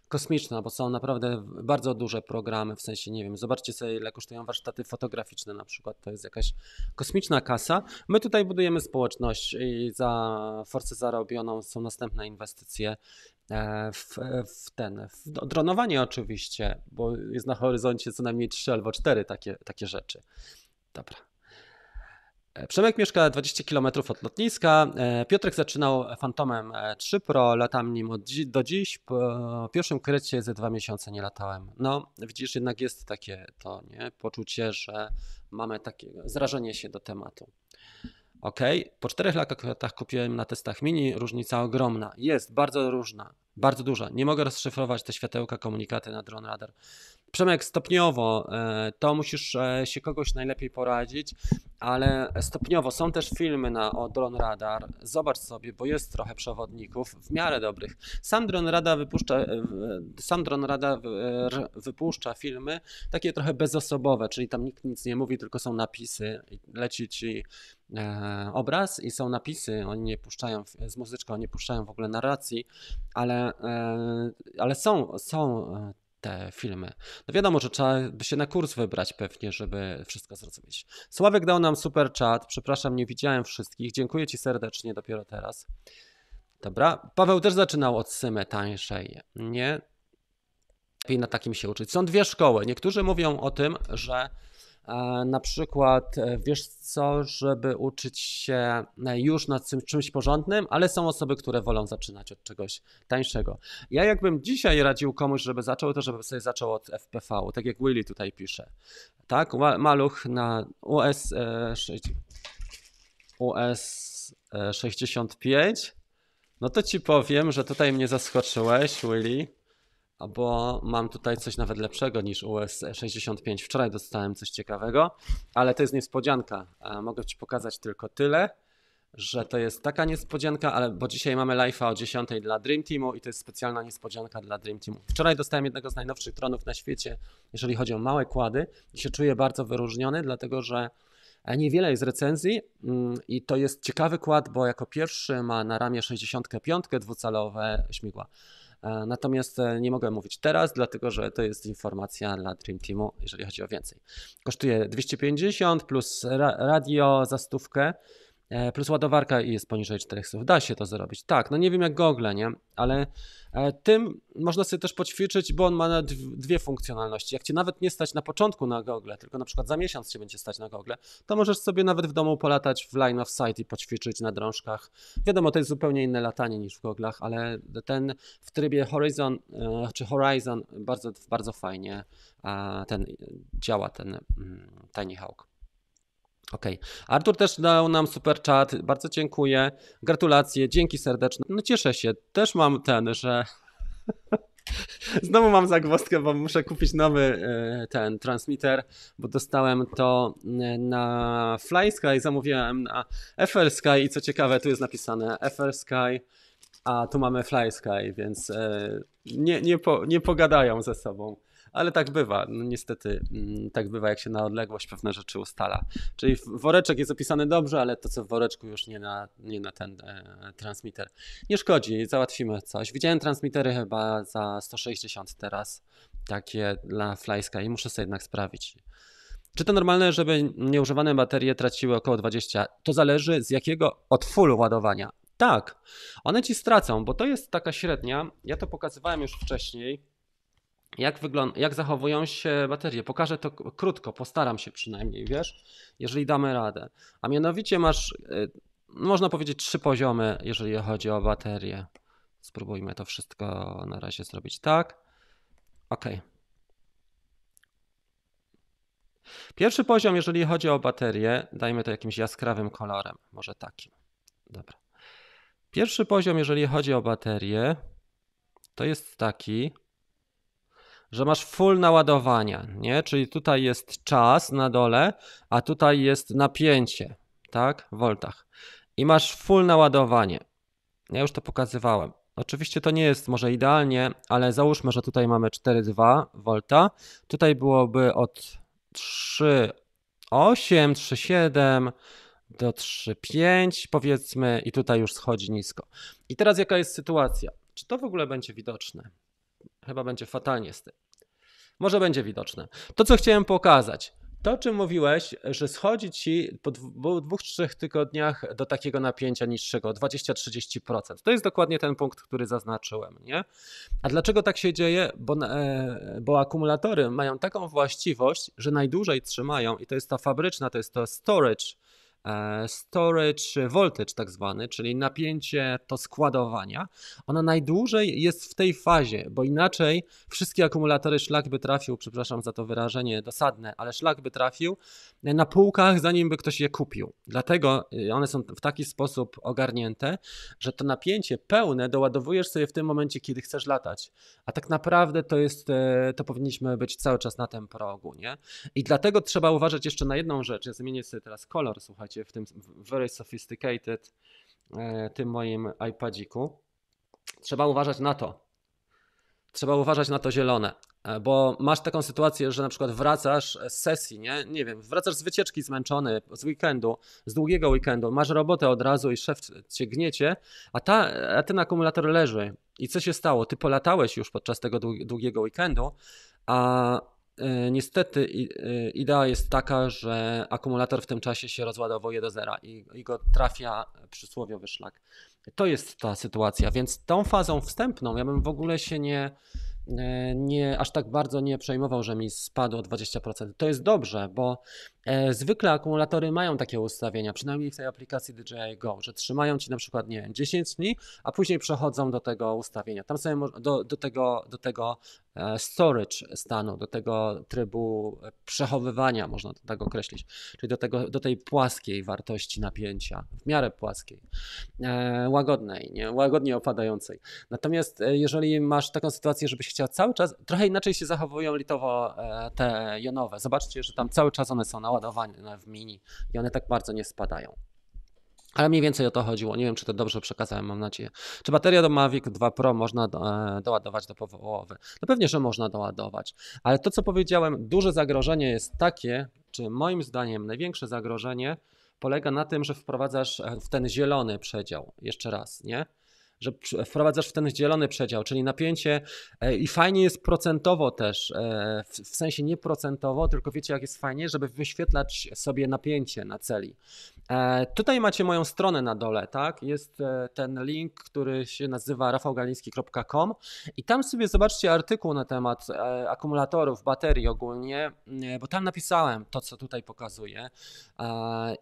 kosmiczna, bo są naprawdę bardzo duże programy, w sensie, nie wiem, zobaczcie sobie, ile kosztują warsztaty fotograficzne na przykład, to jest jakaś kosmiczna kasa. My tutaj budujemy społeczność i za forsę zarobioną są następne inwestycje e, w, w ten, w dronowanie oczywiście, bo jest na horyzoncie co najmniej trzy albo cztery takie, takie rzeczy. Dobra. Przemek mieszka 20 km od lotniska. Piotrek zaczynał Fantomem 3 Pro, latam nim od dzi do dziś. Po pierwszym krecie ze dwa miesiące nie latałem. No, widzisz, jednak jest takie to, nie? Poczucie, że mamy takie zrażenie się do tematu. Ok, po czterech latach kupiłem na testach mini, różnica ogromna. Jest bardzo różna, bardzo duża. Nie mogę rozszyfrować te światełka, komunikaty na Drone Radar. Przemek, stopniowo e, to musisz e, się kogoś najlepiej poradzić, ale stopniowo są też filmy na o Drone Radar. Zobacz sobie, bo jest trochę przewodników w miarę dobrych. Sam Drone Radar wypuszcza, e, sam Drone Radar wypuszcza filmy takie trochę bezosobowe, czyli tam nikt nic nie mówi, tylko są napisy. Leci ci obraz i są napisy. Oni nie puszczają z muzyczką, nie puszczają w ogóle narracji, ale, ale są, są te filmy. No wiadomo, że trzeba by się na kurs wybrać pewnie, żeby wszystko zrozumieć. Sławek dał nam super chat. Przepraszam, nie widziałem wszystkich. Dziękuję Ci serdecznie dopiero teraz. Dobra. Paweł też zaczynał od symy tańszej. Nie? Lepiej na takim się uczyć. Są dwie szkoły. Niektórzy mówią o tym, że na przykład, e, wiesz co, żeby uczyć się e, już nad czymś porządnym, ale są osoby, które wolą zaczynać od czegoś tańszego. Ja jakbym dzisiaj radził komuś, żeby zaczął, to żeby sobie zaczął od FPV, tak jak Willy tutaj pisze. Tak, maluch na US, US 65. No to ci powiem, że tutaj mnie zaskoczyłeś, Willy bo mam tutaj coś nawet lepszego niż US 65. Wczoraj dostałem coś ciekawego, ale to jest niespodzianka. Mogę Ci pokazać tylko tyle, że to jest taka niespodzianka, ale bo dzisiaj mamy live'a o 10 dla Dream Teamu i to jest specjalna niespodzianka dla Dream Teamu. Wczoraj dostałem jednego z najnowszych dronów na świecie, jeżeli chodzi o małe kłady i się czuję bardzo wyróżniony, dlatego że Niewiele jest recenzji mm, i to jest ciekawy kład, bo jako pierwszy ma na ramię 65 dwucalowe śmigła. E, natomiast e, nie mogę mówić teraz, dlatego że to jest informacja dla Dream Teamu, jeżeli chodzi o więcej. Kosztuje 250 plus radio za stówkę. E, plus ładowarka jest poniżej 400. Da się to zrobić. Tak, no nie wiem jak Google, nie? Ale e, tym można sobie też poćwiczyć, bo on ma dwie funkcjonalności. Jak cię nawet nie stać na początku na Google, tylko na przykład za miesiąc cię będzie stać na Google, to możesz sobie nawet w domu polatać w line of sight i poćwiczyć na drążkach. Wiadomo, to jest zupełnie inne latanie niż w Google'ach, ale ten w trybie Horizon e, czy Horizon bardzo, bardzo fajnie ten działa ten mm, Tiny Hawk. Okay. Artur też dał nam super chat. Bardzo dziękuję. Gratulacje, dzięki serdeczne. No cieszę się. Też mam ten, że. Znowu mam zagwozdkę, bo muszę kupić nowy e, ten transmitter, bo dostałem to e, na FlySky, zamówiłem na FL Sky i co ciekawe, tu jest napisane FL Sky, a tu mamy FlySky, więc e, nie, nie, po, nie pogadają ze sobą ale tak bywa. No niestety mm, tak bywa, jak się na odległość pewne rzeczy ustala. Czyli woreczek jest opisany dobrze, ale to co w woreczku już nie na, nie na ten e, transmitter. Nie szkodzi, załatwimy coś. Widziałem transmitery chyba za 160 teraz, takie dla Flysky i muszę sobie jednak sprawdzić. Czy to normalne, żeby nieużywane baterie traciły około 20? To zależy z jakiego od full ładowania. Tak, one ci stracą, bo to jest taka średnia. Ja to pokazywałem już wcześniej jak, wygląda, jak zachowują się baterie. Pokażę to krótko, postaram się przynajmniej, wiesz, jeżeli damy radę. A mianowicie masz, y, można powiedzieć, trzy poziomy, jeżeli chodzi o baterie. Spróbujmy to wszystko na razie zrobić tak. OK. Pierwszy poziom, jeżeli chodzi o baterię, dajmy to jakimś jaskrawym kolorem, może takim. Dobra. Pierwszy poziom, jeżeli chodzi o baterię, to jest taki, że masz full naładowania, nie? Czyli tutaj jest czas na dole, a tutaj jest napięcie, tak? W voltach. I masz full naładowanie. Ja już to pokazywałem. Oczywiście to nie jest może idealnie, ale załóżmy, że tutaj mamy 4,2 V. Tutaj byłoby od 3,8, 3,7 do 3,5 powiedzmy i tutaj już schodzi nisko. I teraz jaka jest sytuacja? Czy to w ogóle będzie widoczne? Chyba będzie fatalnie z tym. Może będzie widoczne. To, co chciałem pokazać. To, o czym mówiłeś, że schodzi ci po dwóch, trzech tygodniach do takiego napięcia niższego, 20-30%. To jest dokładnie ten punkt, który zaznaczyłem. Nie? A dlaczego tak się dzieje? Bo, e, bo akumulatory mają taką właściwość, że najdłużej trzymają, i to jest ta fabryczna, to jest to storage storage voltage tak zwany, czyli napięcie to składowania, ona najdłużej jest w tej fazie, bo inaczej wszystkie akumulatory szlak by trafił, przepraszam za to wyrażenie dosadne, ale szlak by trafił na półkach, zanim by ktoś je kupił. Dlatego y, one są w taki sposób ogarnięte, że to napięcie pełne doładowujesz sobie w tym momencie, kiedy chcesz latać. A tak naprawdę to jest, e, to powinniśmy być cały czas na tym progu, nie? I dlatego trzeba uważać jeszcze na jedną rzecz. Ja zmienię sobie teraz kolor, słuchajcie, w tym very sophisticated, e, tym moim iPadziku. Trzeba uważać na to. Trzeba uważać na to zielone. E, bo masz taką sytuację, że na przykład wracasz z sesji, nie? Nie wiem, wracasz z wycieczki zmęczony, z weekendu, z długiego weekendu, masz robotę od razu i szef cię gniecie, a, ta, a ten akumulator leży. I co się stało? Ty polatałeś już podczas tego długiego weekendu, a niestety e, idea jest taka, że akumulator w tym czasie się rozładowuje do zera i, i go trafia przysłowiowy szlak. To jest ta sytuacja, więc tą fazą wstępną ja bym w ogóle się nie E, nie, aż tak bardzo nie przejmował, że mi spadło 20%. To jest dobrze, bo e, zwykle akumulatory mają takie ustawienia, przynajmniej w tej aplikacji DJI Go, że trzymają ci na przykład nie 10 dni, a później przechodzą do tego ustawienia. Tam sobie do, do, tego, do tego e, storage stanu, do tego trybu przechowywania, można to tak określić, czyli do, tego, do tej płaskiej wartości napięcia, w miarę płaskiej, łagodnej, nie? łagodnie opadającej. Natomiast jeżeli masz taką sytuację, żebyś chciał cały czas, trochę inaczej się zachowują litowo e, te jonowe. Zobaczcie, że tam cały czas one są naładowane w mini i one tak bardzo nie spadają. Ale mniej więcej o to chodziło. Nie wiem, czy to dobrze przekazałem, mam nadzieję. Czy bateria do Mavic 2 Pro można do, e, doładować do połowy? No pewnie, że można doładować. Ale to, co powiedziałem, duże zagrożenie jest takie, czy moim zdaniem największe zagrożenie polega na tym, że wprowadzasz e, w ten zielony przedział. Jeszcze raz, nie? Że wprowadzasz w ten zielony przedział, czyli napięcie e, i fajnie jest procentowo też, e, w sensie nie procentowo, tylko wiecie jak jest fajnie, żeby wyświetlać sobie napięcie na celi. E, tutaj macie moją stronę na dole, tak? Jest ten link, który się nazywa rafałgaliński.com i tam sobie zobaczcie artykuł na temat akumulatorów, baterii ogólnie, bo tam napisałem to, co tutaj pokazuję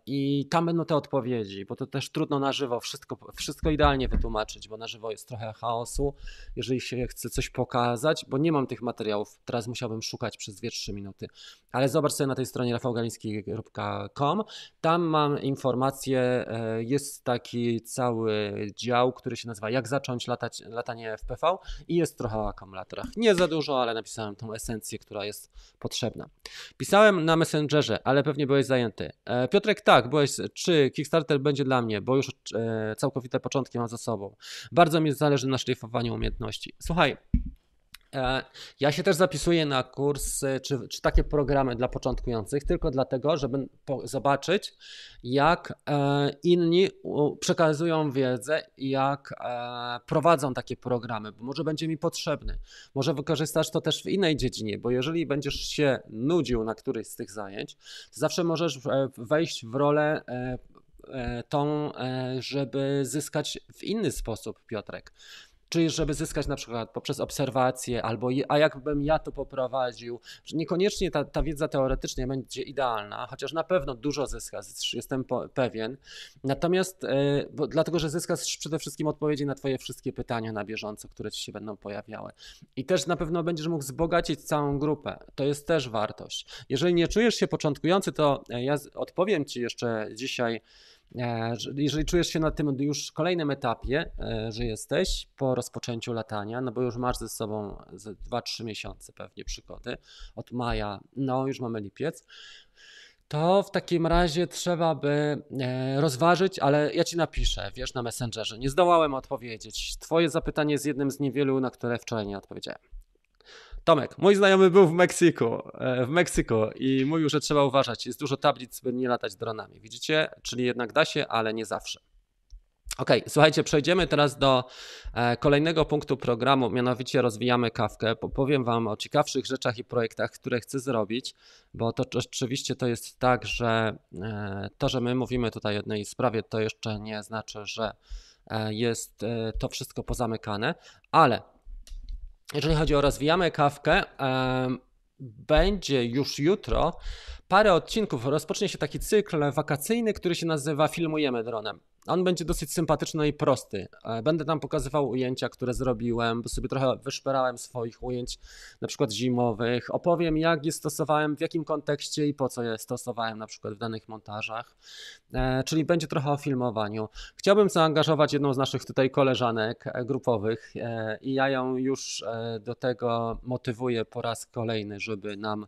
i tam będą te odpowiedzi, bo to też trudno na żywo wszystko, wszystko idealnie wytłumaczyć bo na żywo jest trochę chaosu, jeżeli się chce coś pokazać, bo nie mam tych materiałów, teraz musiałbym szukać przez 2-3 minuty. Ale zobacz sobie na tej stronie rafałgaliński.com, tam mam informacje, e, jest taki cały dział, który się nazywa jak zacząć latać, latanie FPV i jest trochę o akumulatorach. Nie za dużo, ale napisałem tą esencję, która jest potrzebna. Pisałem na Messengerze, ale pewnie byłeś zajęty. E, Piotrek, tak, byłeś, czy Kickstarter będzie dla mnie, bo już e, całkowite początki mam za sobą. Bardzo mi zależy na szlifowaniu umiejętności. Słuchaj, ja się też zapisuję na kurs, czy, czy, takie programy dla początkujących, tylko dlatego, żeby zobaczyć, jak e, inni przekazują wiedzę jak e, prowadzą takie programy, bo może będzie mi potrzebny. Może wykorzystasz to też w innej dziedzinie, bo jeżeli będziesz się nudził na którejś z tych zajęć, to zawsze możesz wejść w rolę E, tą, e, żeby zyskać w inny sposób, Piotrek. Czyli żeby zyskać na przykład poprzez obserwacje, albo a jakbym ja to poprowadził, że niekoniecznie ta, ta wiedza teoretycznie będzie idealna, chociaż na pewno dużo zyskasz, jestem pewien. Natomiast e, bo, dlatego, że zyskasz przede wszystkim odpowiedzi na Twoje wszystkie pytania na bieżąco, które Ci się będą pojawiały. I też na pewno będziesz mógł wzbogacić całą grupę. To jest też wartość. Jeżeli nie czujesz się początkujący, to ja odpowiem Ci jeszcze dzisiaj E, jeżeli czujesz się na tym już kolejnym etapie, e, że jesteś po rozpoczęciu latania, no bo już masz ze sobą 2-3 miesiące pewnie przygody, od maja, no już mamy lipiec, to w takim razie trzeba by e, rozważyć, ale ja ci napiszę, wiesz, na Messengerze. Nie zdołałem odpowiedzieć. Twoje zapytanie jest jednym z niewielu, na które wczoraj nie odpowiedziałem. Tomek, mój znajomy był w Meksyku, e, w Meksyku i mówił, że trzeba uważać. Jest dużo tablic, by nie latać dronami. Widzicie? Czyli jednak da się, ale nie zawsze. Ok, słuchajcie, przejdziemy teraz do e, kolejnego punktu programu, mianowicie rozwijamy kawkę. Powiem Wam o ciekawszych rzeczach i projektach, które chcę zrobić, bo to oczywiście to jest tak, że e, to, że my mówimy tutaj o jednej sprawie, to jeszcze nie znaczy, że jest to wszystko pozamykane, ale jeżeli chodzi o rozwijamy kawkę, będzie już jutro parę odcinków. Rozpocznie się taki cykl wakacyjny, który się nazywa Filmujemy dronem. On będzie dosyć sympatyczny i prosty. E, będę tam pokazywał ujęcia, które zrobiłem, bo sobie trochę wyszperałem swoich ujęć, na przykład zimowych. Opowiem, jak je stosowałem, w jakim kontekście i po co je stosowałem, na przykład w danych montażach. E, czyli będzie trochę o filmowaniu. Chciałbym zaangażować jedną z naszych tutaj koleżanek e, grupowych i ja ją już do tego motywuję po raz kolejny, żeby nam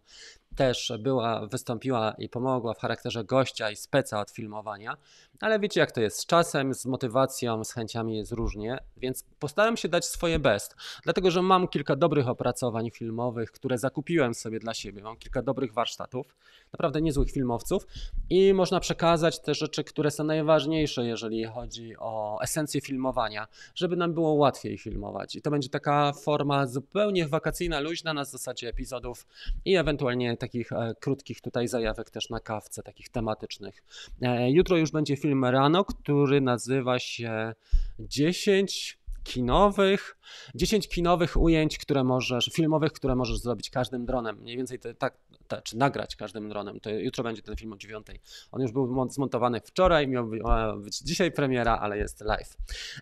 też była, wystąpiła i pomogła w charakterze gościa i speca od filmowania, ale wiecie jak to jest, z czasem, z motywacją, z chęciami jest różnie, więc postaram się dać swoje best, dlatego że mam kilka dobrych opracowań filmowych, które zakupiłem sobie dla siebie, mam kilka dobrych warsztatów, naprawdę niezłych filmowców i można przekazać te rzeczy, które są najważniejsze, jeżeli chodzi o esencję filmowania, żeby nam było łatwiej filmować. I to będzie taka forma zupełnie wakacyjna, luźna na zasadzie epizodów i ewentualnie takich e, krótkich tutaj zajawek też na kawce, takich tematycznych. E, jutro już będzie film rano, który nazywa się 10 kinowych, 10 kinowych ujęć, które możesz, filmowych, które możesz zrobić każdym dronem. Mniej więcej te, tak, te, czy nagrać każdym dronem. To jutro będzie ten film o 9. On już był zmontowany wczoraj, miał być dzisiaj premiera, ale jest live.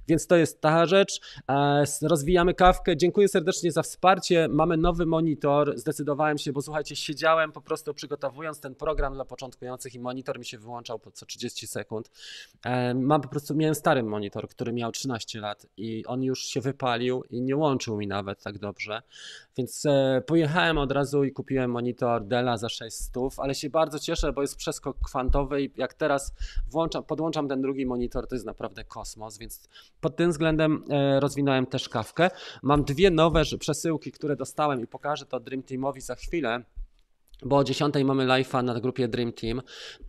Więc to jest ta rzecz. E, rozwijamy kawkę. Dziękuję serdecznie za wsparcie. Mamy nowy monitor. Zdecydowałem się, bo słuchajcie, siedziałem po prostu przygotowując ten program dla początkujących i monitor mi się wyłączał po co 30 sekund. E, mam po prostu, miałem stary monitor, który miał 13 lat i on już się wypalił i nie łączył mi nawet tak dobrze. Więc e, pojechałem od razu i kupiłem monitor Della za 600, ale się bardzo cieszę, bo jest przeskok kwantowy i jak teraz włączam, podłączam ten drugi monitor, to jest naprawdę kosmos, więc pod tym względem e, rozwinąłem też kawkę. Mam dwie nowe przesyłki, które dostałem i pokażę to Dream Teamowi za chwilę bo o 10 mamy live'a na grupie Dream Team.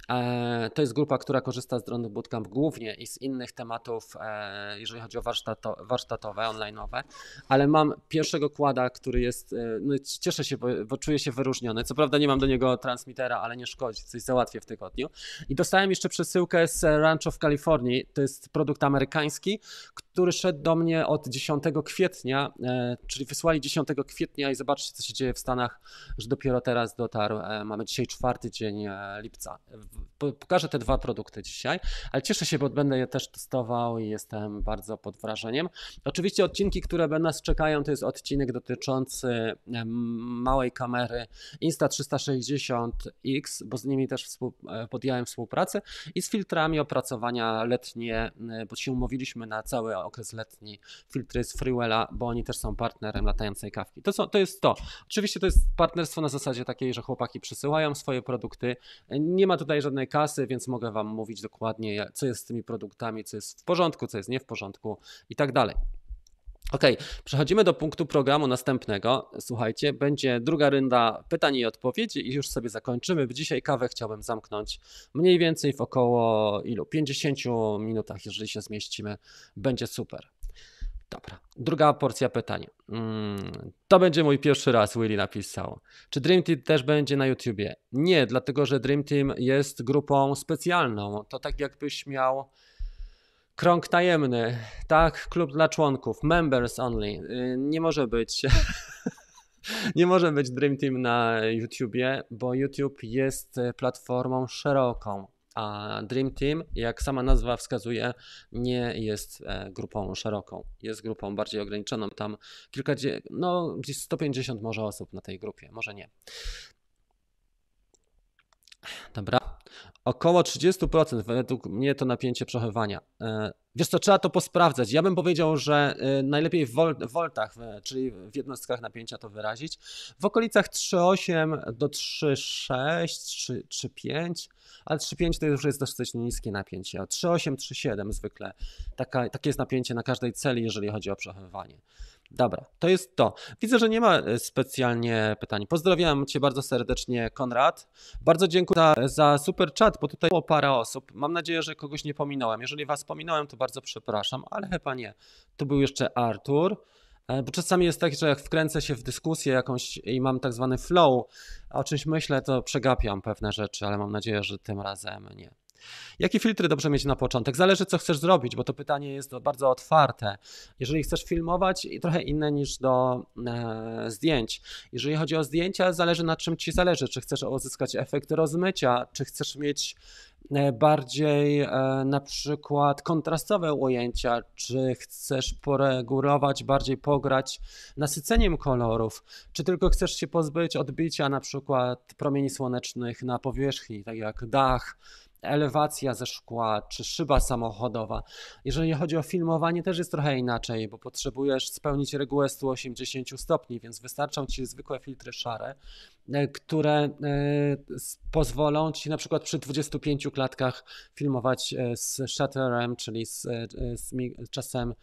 E, to jest grupa, która korzysta z Drone Bootcamp głównie i z innych tematów, e, jeżeli chodzi o warsztato, warsztatowe, online'owe, ale mam pierwszego kłada, który jest, e, no cieszę się, bo, bo, czuję się wyróżniony. Co prawda nie mam do niego transmitera, ale nie szkodzi, coś załatwię w tygodniu. I dostałem jeszcze przesyłkę z Rancho w Kalifornii, to jest produkt amerykański, który szedł do mnie od 10 kwietnia, czyli wysłali 10 kwietnia i zobaczcie, co się dzieje w Stanach, że dopiero teraz dotarł. Mamy dzisiaj czwarty dzień lipca pokażę te dwa produkty dzisiaj, ale cieszę się, bo będę je też testował i jestem bardzo pod wrażeniem. Oczywiście odcinki, które nas czekają, to jest odcinek dotyczący małej kamery Insta360X, bo z nimi też e, podjąłem współpracę i z filtrami opracowania letnie, e, bo się umówiliśmy na cały okres letni, filtry z Freewella, bo oni też są partnerem latającej kawki. To, są, to jest to. Oczywiście to jest partnerstwo na zasadzie takiej, że chłopaki przysyłają swoje produkty. Nie ma tutaj żadnej kasy, więc mogę Wam mówić dokładnie, co jest z tymi produktami, co jest w porządku, co jest nie w porządku i tak dalej. Ok, przechodzimy do punktu programu następnego. Słuchajcie, będzie druga rynda pytań i odpowiedzi i już sobie zakończymy. Dzisiaj kawę chciałbym zamknąć mniej więcej w około ilu? 50 minutach, jeżeli się zmieścimy, będzie super. Dobra, druga porcja pytań. Mm, to będzie mój pierwszy raz, Willy napisał. Czy Dream Team też będzie na YouTubie? Nie, dlatego że Dream Team jest grupą specjalną. To tak jakbyś miał krąg tajemny, tak? Klub dla członków, members only. Y, nie może być. nie może być Dream Team na YouTubie, bo YouTube jest platformą szeroką. A Dream Team, jak sama nazwa wskazuje, nie jest e, grupą szeroką. Jest grupą bardziej ograniczoną. Tam kilkadziesiąt, no gdzieś 150 może osób na tej grupie, może nie. Dobra. Około 30% według mnie to napięcie przechowywania. E, wiesz co, trzeba to posprawdzać. Ja bym powiedział, że e, najlepiej w voltach, czyli w jednostkach napięcia to wyrazić. W okolicach 3,8 do 3,6, 3,5 ale 3,5 to już jest dosyć niskie napięcie. 3,8, 3,7 zwykle. Taka, takie jest napięcie na każdej celi, jeżeli chodzi o przechowywanie. Dobra, to jest to. Widzę, że nie ma e, specjalnie pytań. Pozdrawiam Cię bardzo serdecznie, Konrad. Bardzo dziękuję za, za super chat, bo tutaj było parę osób. Mam nadzieję, że kogoś nie pominąłem. Jeżeli Was pominąłem, to bardzo przepraszam, ale chyba nie. Tu był jeszcze Artur. E, bo czasami jest tak, że jak wkręcę się w dyskusję jakąś i mam tak zwany flow, a o czymś myślę, to przegapiam pewne rzeczy, ale mam nadzieję, że tym razem nie. Jakie filtry dobrze mieć na początek? Zależy, co chcesz zrobić, bo to pytanie jest bardzo otwarte. Jeżeli chcesz filmować, trochę inne niż do e, zdjęć. Jeżeli chodzi o zdjęcia, zależy na czym ci zależy. Czy chcesz uzyskać efekt rozmycia, czy chcesz mieć e, bardziej e, na przykład kontrastowe ujęcia, czy chcesz poregulować, bardziej pograć nasyceniem kolorów, czy tylko chcesz się pozbyć odbicia na przykład promieni słonecznych na powierzchni, tak jak dach, elewacja ze szkła czy szyba samochodowa. Jeżeli chodzi o filmowanie, też jest trochę inaczej, bo potrzebujesz spełnić regułę 180 stopni, więc wystarczą ci zwykłe filtry szare, które e, pozwolą ci na przykład przy 25 klatkach filmować e, z shutterem, czyli z, z czasem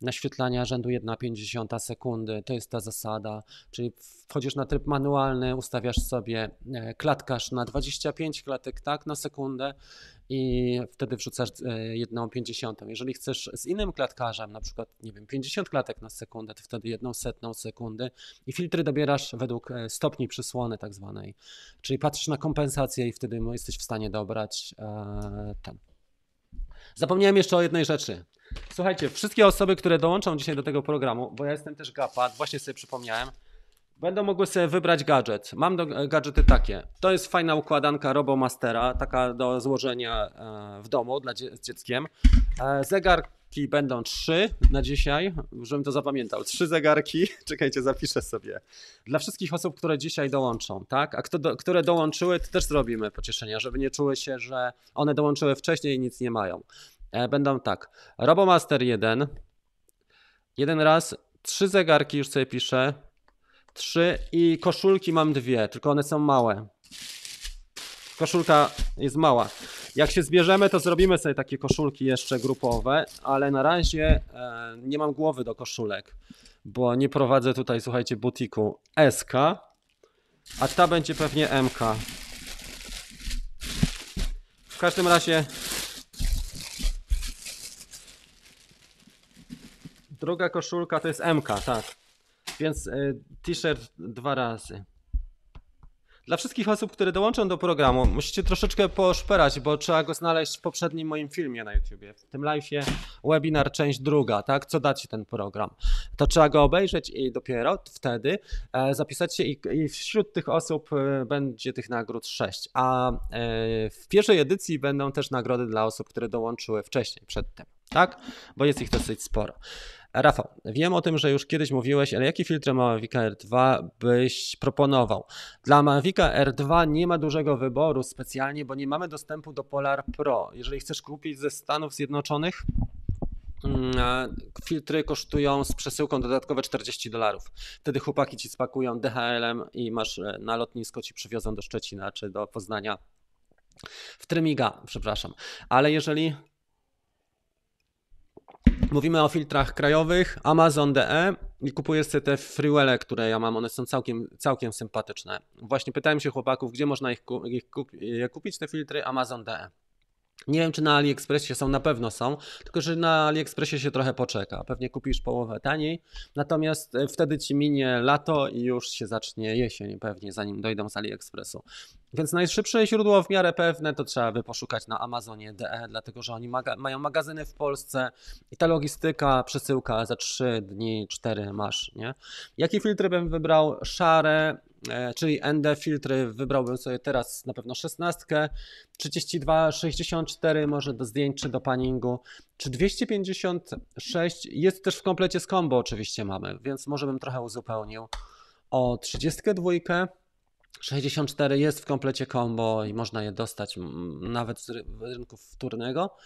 naświetlania rzędu 1,5 sekundy. To jest ta zasada, czyli wchodzisz na tryb manualny, ustawiasz sobie klatkarz na 25 klatek tak na sekundę i wtedy wrzucasz e, jedną pięćdziesiątą. Jeżeli chcesz z innym klatkarzem, na przykład, nie wiem, 50 klatek na sekundę, to wtedy jedną setną sekundy i filtry dobierasz według e, stopni przysłony tak zwanej. Czyli patrzysz na kompensację i wtedy jesteś w stanie dobrać e, ten. Zapomniałem jeszcze o jednej rzeczy. Słuchajcie, wszystkie osoby, które dołączą dzisiaj do tego programu, bo ja jestem też GAPA, właśnie sobie przypomniałem, Będą mogły sobie wybrać gadżet. Mam do, gadżety takie. To jest fajna układanka RoboMastera, taka do złożenia e, w domu dla dzie z dzieckiem. E, zegarki będą trzy na dzisiaj, żebym to zapamiętał. Trzy zegarki, czekajcie, zapiszę sobie. Dla wszystkich osób, które dzisiaj dołączą, tak? A kto do, które dołączyły, to też zrobimy pocieszenia, żeby nie czuły się, że one dołączyły wcześniej i nic nie mają. E, będą tak. RoboMaster 1. Jeden raz. Trzy zegarki już sobie piszę trzy i koszulki mam dwie, tylko one są małe. Koszulka jest mała. Jak się zbierzemy, to zrobimy sobie takie koszulki jeszcze grupowe, ale na razie e, nie mam głowy do koszulek, bo nie prowadzę tutaj, słuchajcie, butiku SK, a ta będzie pewnie MK. W każdym razie druga koszulka to jest MK, tak. Więc e, t-shirt dwa razy. Dla wszystkich osób, które dołączą do programu, musicie troszeczkę poszperać, bo trzeba go znaleźć w poprzednim moim filmie na YouTubie. W tym live'ie webinar część druga, tak? Co da ci ten program? To trzeba go obejrzeć i dopiero wtedy e, zapisać się i, i, wśród tych osób e, będzie tych nagród sześć. A w pierwszej edycji będą też nagrody dla osób, które dołączyły wcześniej, przedtem, tak? Bo jest ich dosyć sporo. Rafał, wiem o tym, że już kiedyś mówiłeś, ale jaki filtr Mavic R2 byś proponował? Dla Mavica R2 nie ma dużego wyboru specjalnie, bo nie mamy dostępu do Polar Pro. Jeżeli chcesz kupić ze Stanów Zjednoczonych, mm, filtry kosztują z przesyłką dodatkowe 40 dolarów. Wtedy chłopaki ci spakują DHL-em i masz e, na lotnisko ci przywiozą do Szczecina czy do Poznania w Trymiga, przepraszam. Ale jeżeli Mówimy o filtrach krajowych, Amazon.de i kupuję sobie te freewelle, które ja mam, one są całkiem, całkiem sympatyczne. Właśnie pytałem się chłopaków, gdzie można ich, ich kupić, te filtry, Amazon.de. Nie wiem, czy na AliExpressie są, na pewno są, tylko że na AliExpressie się trochę poczeka. Pewnie kupisz połowę taniej, natomiast e, wtedy ci minie lato i już się zacznie jesień pewnie, zanim dojdą z AliExpressu. Więc najszybsze źródło w miarę pewne to trzeba by poszukać na Amazonie.de, dlatego że oni maga mają magazyny w Polsce i ta logistyka, przesyłka za 3 dni, 4 masz, nie? Jakie filtry bym wybrał? Szare, czyli ND filtry wybrałbym sobie teraz na pewno 16, 32, 64 może do zdjęć czy do paningu, czy 256 jest też w komplecie z combo oczywiście mamy, więc może bym trochę uzupełnił o 32. 64 jest w komplecie combo i można je dostać nawet z rynku wtórnego.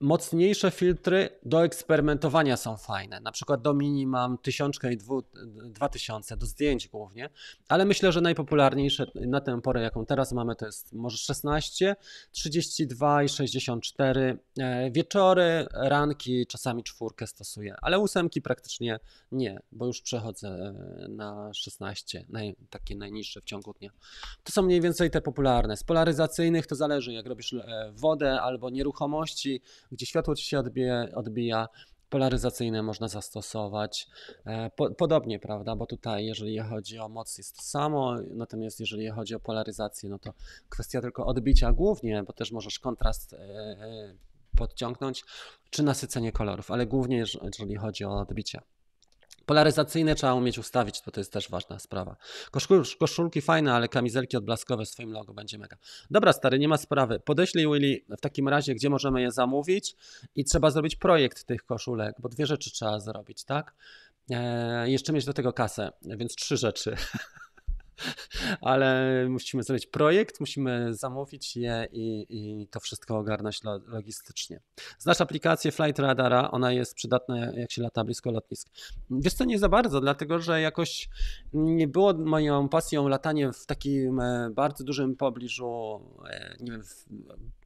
Mocniejsze filtry do eksperymentowania są fajne. Na przykład do mini mam tysiączkę i dwu, dwa tysiące, do zdjęć głównie, ale myślę, że najpopularniejsze na tę porę, jaką teraz mamy, to jest może 16, 32 i 64. E, wieczory, ranki, czasami czwórkę stosuję, ale ósemki praktycznie nie, bo już przechodzę e, na 16, naj, takie najniższe w ciągu dnia. To są mniej więcej te popularne. Z polaryzacyjnych to zależy, jak robisz e, wodę albo nieruchomości, gdzie światło ci się odbija, odbija polaryzacyjne można zastosować. E, po, podobnie, prawda, bo tutaj jeżeli chodzi o moc jest to samo, natomiast jeżeli chodzi o polaryzację, no to kwestia tylko odbicia głównie, bo też możesz kontrast e, e, podciągnąć, czy nasycenie kolorów, ale głównie jeżeli chodzi o odbicie. Polaryzacyjne trzeba umieć ustawić, bo to jest też ważna sprawa. Koszul, koszulki fajne, ale kamizelki odblaskowe w swoim logo będzie mega. Dobra, stary, nie ma sprawy. Podeślij Willy w takim razie, gdzie możemy je zamówić i trzeba zrobić projekt tych koszulek, bo dwie rzeczy trzeba zrobić, tak? Eee, jeszcze mieć do tego kasę, więc trzy rzeczy. ale musimy zrobić projekt, musimy zamówić je i, i to wszystko ogarnąć logistycznie. Znasz aplikację Flight Radara, ona jest przydatna jak się lata blisko lotnisk. Wiesz co, nie za bardzo, dlatego że jakoś nie było moją pasją latanie w takim e, bardzo dużym pobliżu, e, nie wiem, w,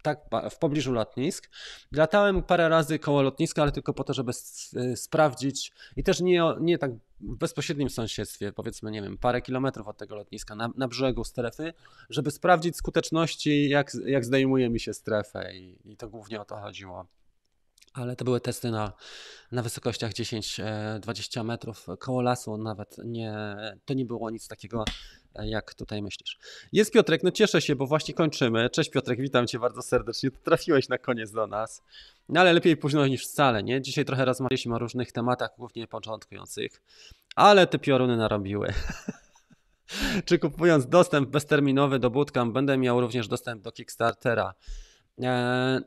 tak w pobliżu lotnisk. Latałem parę razy koło lotniska, ale tylko po to, żeby e, sprawdzić i też nie, nie tak w bezpośrednim sąsiedztwie, powiedzmy, nie wiem, parę kilometrów od tego lotniska, na, na brzegu strefy, żeby sprawdzić skuteczności, jak, jak zdejmuje mi się strefę i, i to głównie o to chodziło. Ale to były testy na, na wysokościach 10-20 e, metrów koło lasu, nawet nie, to nie było nic takiego jak tutaj myślisz. Jest Piotrek, no cieszę się, bo właśnie kończymy. Cześć Piotrek, witam cię bardzo serdecznie. Trafiłeś na koniec do nas. No ale lepiej późno niż wcale, nie? Dzisiaj trochę rozmawialiśmy o różnych tematach, głównie początkujących, ale te pioruny narobiły. Czy kupując dostęp bezterminowy do Bootcamp będę miał również dostęp do Kickstartera? Eee,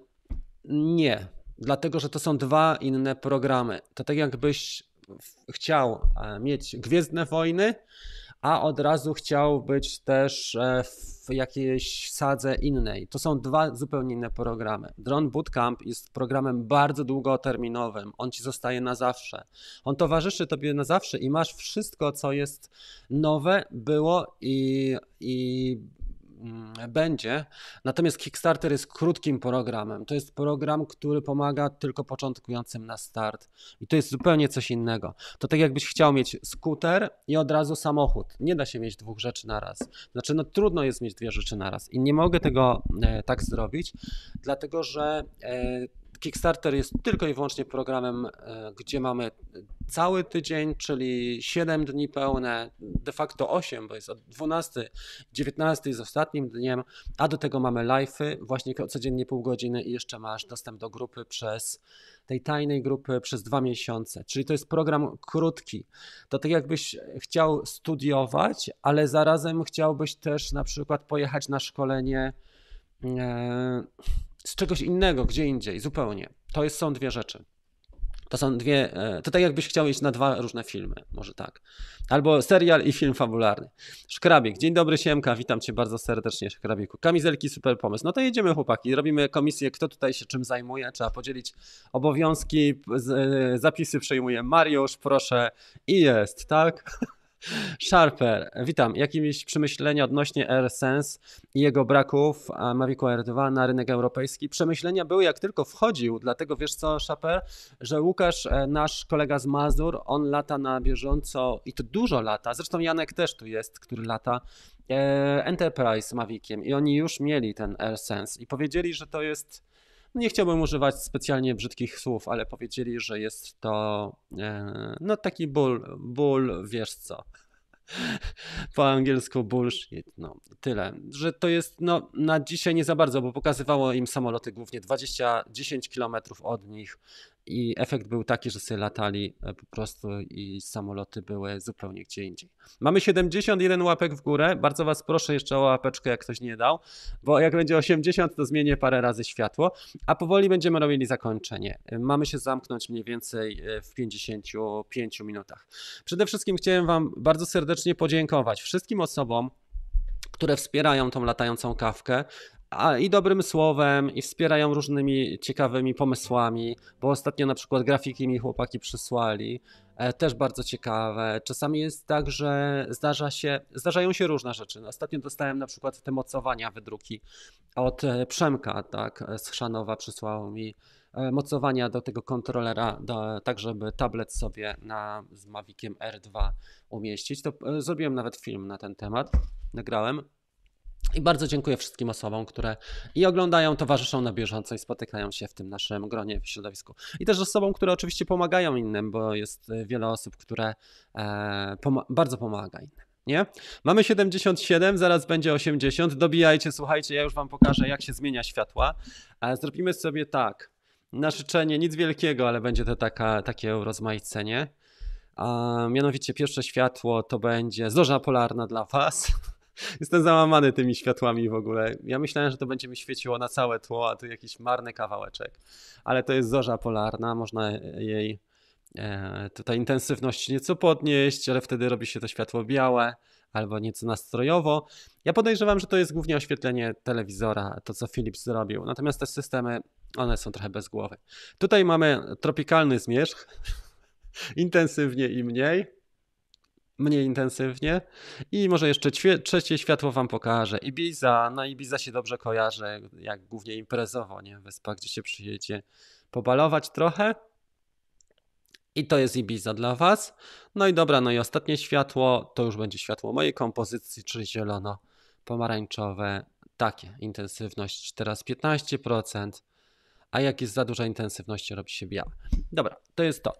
nie, dlatego że to są dwa inne programy. To tak jakbyś chciał e, mieć Gwiezdne Wojny, a od razu chciał być też e, w jakiejś sadze innej. To są dwa zupełnie inne programy. Drone Bootcamp jest programem bardzo długoterminowym. On ci zostaje na zawsze. On towarzyszy tobie na zawsze i masz wszystko, co jest nowe, było i, i będzie. Natomiast Kickstarter jest krótkim programem. To jest program, który pomaga tylko początkującym na start. I to jest zupełnie coś innego. To tak jakbyś chciał mieć skuter i od razu samochód. Nie da się mieć dwóch rzeczy na raz. Znaczy, no trudno jest mieć dwie rzeczy na raz. I nie mogę tego e, tak zrobić, dlatego że e, Kickstarter jest tylko i wyłącznie programem, e, gdzie mamy cały tydzień, czyli 7 dni pełne, de facto 8, bo jest od 12, 19 jest ostatnim dniem, a do tego mamy live'y, właśnie codziennie pół godziny i jeszcze masz dostęp do grupy przez tej tajnej grupy przez dwa miesiące. Czyli to jest program krótki. To tak jakbyś chciał studiować, ale zarazem chciałbyś też na przykład pojechać na szkolenie. Z czegoś innego, gdzie indziej, zupełnie. To jest, są dwie rzeczy. To są dwie, e, to tak jakbyś chciał iść na dwa różne filmy, może tak. Albo serial i film fabularny. Szkrabik, dzień dobry Siemka, witam Cię bardzo serdecznie Szkrabiku. Kamizelki, super pomysł. No to jedziemy chłopaki, robimy komisję, kto tutaj się czym zajmuje, trzeba podzielić obowiązki, e, zapisy przejmuje Mariusz, proszę i jest, tak? Sharper, witam. Jakieś przemyślenia odnośnie AirSense i jego braków Mavicu R2 na rynek europejski? Przemyślenia były jak tylko wchodził, dlatego wiesz co, Sharper, że Łukasz, e, nasz kolega z Mazur, on lata na bieżąco i to dużo lata, zresztą Janek też tu jest, który lata, e, Enterprise Maviciem i oni już mieli ten AirSense i powiedzieli, że to jest no nie chciałbym używać specjalnie brzydkich słów, ale powiedzieli, że jest to e, no taki ból, ból, wiesz co. Po angielsku bullshit, no tyle, że to jest no na dzisiaj nie za bardzo, bo pokazywało im samoloty głównie 20-10 km od nich, i efekt był taki, że sobie latali e, po prostu i samoloty były zupełnie gdzie indziej. Mamy 71 łapek w górę. Bardzo Was proszę jeszcze o łapeczkę, jak ktoś nie dał, bo jak będzie 80, to zmienię parę razy światło, a powoli będziemy robili zakończenie. E, mamy się zamknąć mniej więcej e, w 55 minutach. Przede wszystkim chciałem Wam bardzo serdecznie podziękować wszystkim osobom, które wspierają tą latającą kawkę a, i dobrym słowem, i wspierają różnymi ciekawymi pomysłami, bo ostatnio na przykład grafiki mi chłopaki przysłali, e, też bardzo ciekawe. Czasami jest tak, że zdarza się, zdarzają się różne rzeczy. Ostatnio dostałem na przykład te mocowania wydruki od e, Przemka, tak, e, z Chrzanowa przysłał mi e, mocowania do tego kontrolera, do, tak żeby tablet sobie na, z Maviciem R2 umieścić. To zrobiłem nawet film na ten temat, nagrałem. I bardzo dziękuję wszystkim osobom, które i oglądają, towarzyszą na bieżąco i spotykają się w tym naszym gronie w środowisku. I też osobom, które oczywiście pomagają innym, bo jest e, wiele osób, które e, pom bardzo pomaga innym. Nie? Mamy 77, zaraz będzie 80. Dobijajcie, słuchajcie, ja już Wam pokażę, jak się zmienia światła. E, zrobimy sobie tak. Na życzenie nic wielkiego, ale będzie to taka, takie urozmaicenie. A mianowicie pierwsze światło to będzie zorza polarna dla Was. Jestem załamany tymi światłami w ogóle. Ja myślałem, że to będzie mi świeciło na całe tło, a tu jakiś marny kawałeczek. Ale to jest zorza polarna, można jej e, tutaj intensywność nieco podnieść, ale wtedy robi się to światło białe albo nieco nastrojowo. Ja podejrzewam, że to jest głównie oświetlenie telewizora, to co Philips zrobił. Natomiast te systemy, one są trochę bez głowy. Tutaj mamy tropikalny zmierzch, intensywnie i mniej mniej intensywnie. I może jeszcze trzecie światło Wam pokażę. Ibiza, no Ibiza się dobrze kojarzy, jak głównie imprezowo, nie? Wyspa, gdzie się przyjedzie pobalować trochę. I to jest Ibiza dla Was. No i dobra, no i ostatnie światło to już będzie światło mojej kompozycji, czyli zielono-pomarańczowe. Takie, intensywność teraz 15%, a jak jest za duża intensywność, robi się białe. Dobra, to jest to.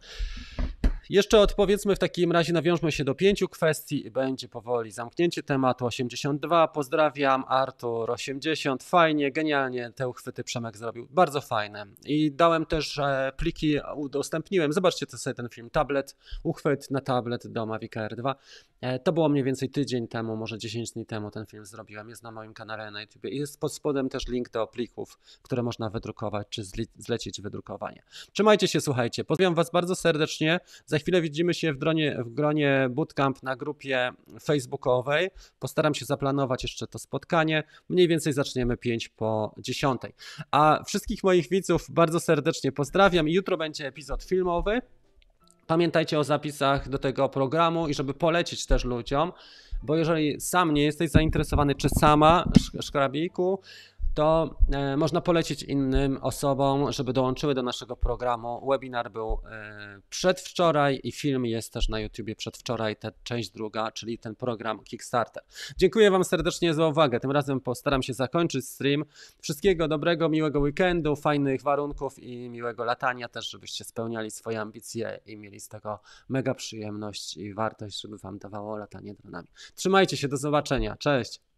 Jeszcze odpowiedzmy w takim razie, nawiążmy się do pięciu kwestii i będzie powoli zamknięcie tematu. 82, pozdrawiam, Artur 80, fajnie, genialnie te uchwyty Przemek zrobił, bardzo fajne. I dałem też e, pliki, udostępniłem, zobaczcie to sobie ten film, tablet, uchwyt na tablet do Mavic Air 2. E, to było mniej więcej tydzień temu, może 10 dni temu ten film zrobiłem, jest na moim kanale na YouTube i jest pod spodem też link do plików, które można wydrukować czy zlecić wydrukowanie. Trzymajcie się, słuchajcie, pozdrawiam Was bardzo serdecznie, za chwilę widzimy się w, dronie, w gronie Bootcamp na grupie facebookowej. Postaram się zaplanować jeszcze to spotkanie. Mniej więcej zaczniemy 5 po 10. A wszystkich moich widzów bardzo serdecznie pozdrawiam. Jutro będzie epizod filmowy. Pamiętajcie o zapisach do tego programu i żeby polecić też ludziom, bo jeżeli sam nie jesteś zainteresowany, czy sama, szkrabiku, to e, można polecić innym osobom, żeby dołączyły do naszego programu. Webinar był e, przedwczoraj i film jest też na YouTubie przedwczoraj, ta część druga, czyli ten program Kickstarter. Dziękuję Wam serdecznie za uwagę. Tym razem postaram się zakończyć stream. Wszystkiego dobrego, miłego weekendu, fajnych warunków i miłego latania też, żebyście spełniali swoje ambicje i mieli z tego mega przyjemność i wartość, żeby Wam dawało latanie dronami. Trzymajcie się, do zobaczenia. Cześć!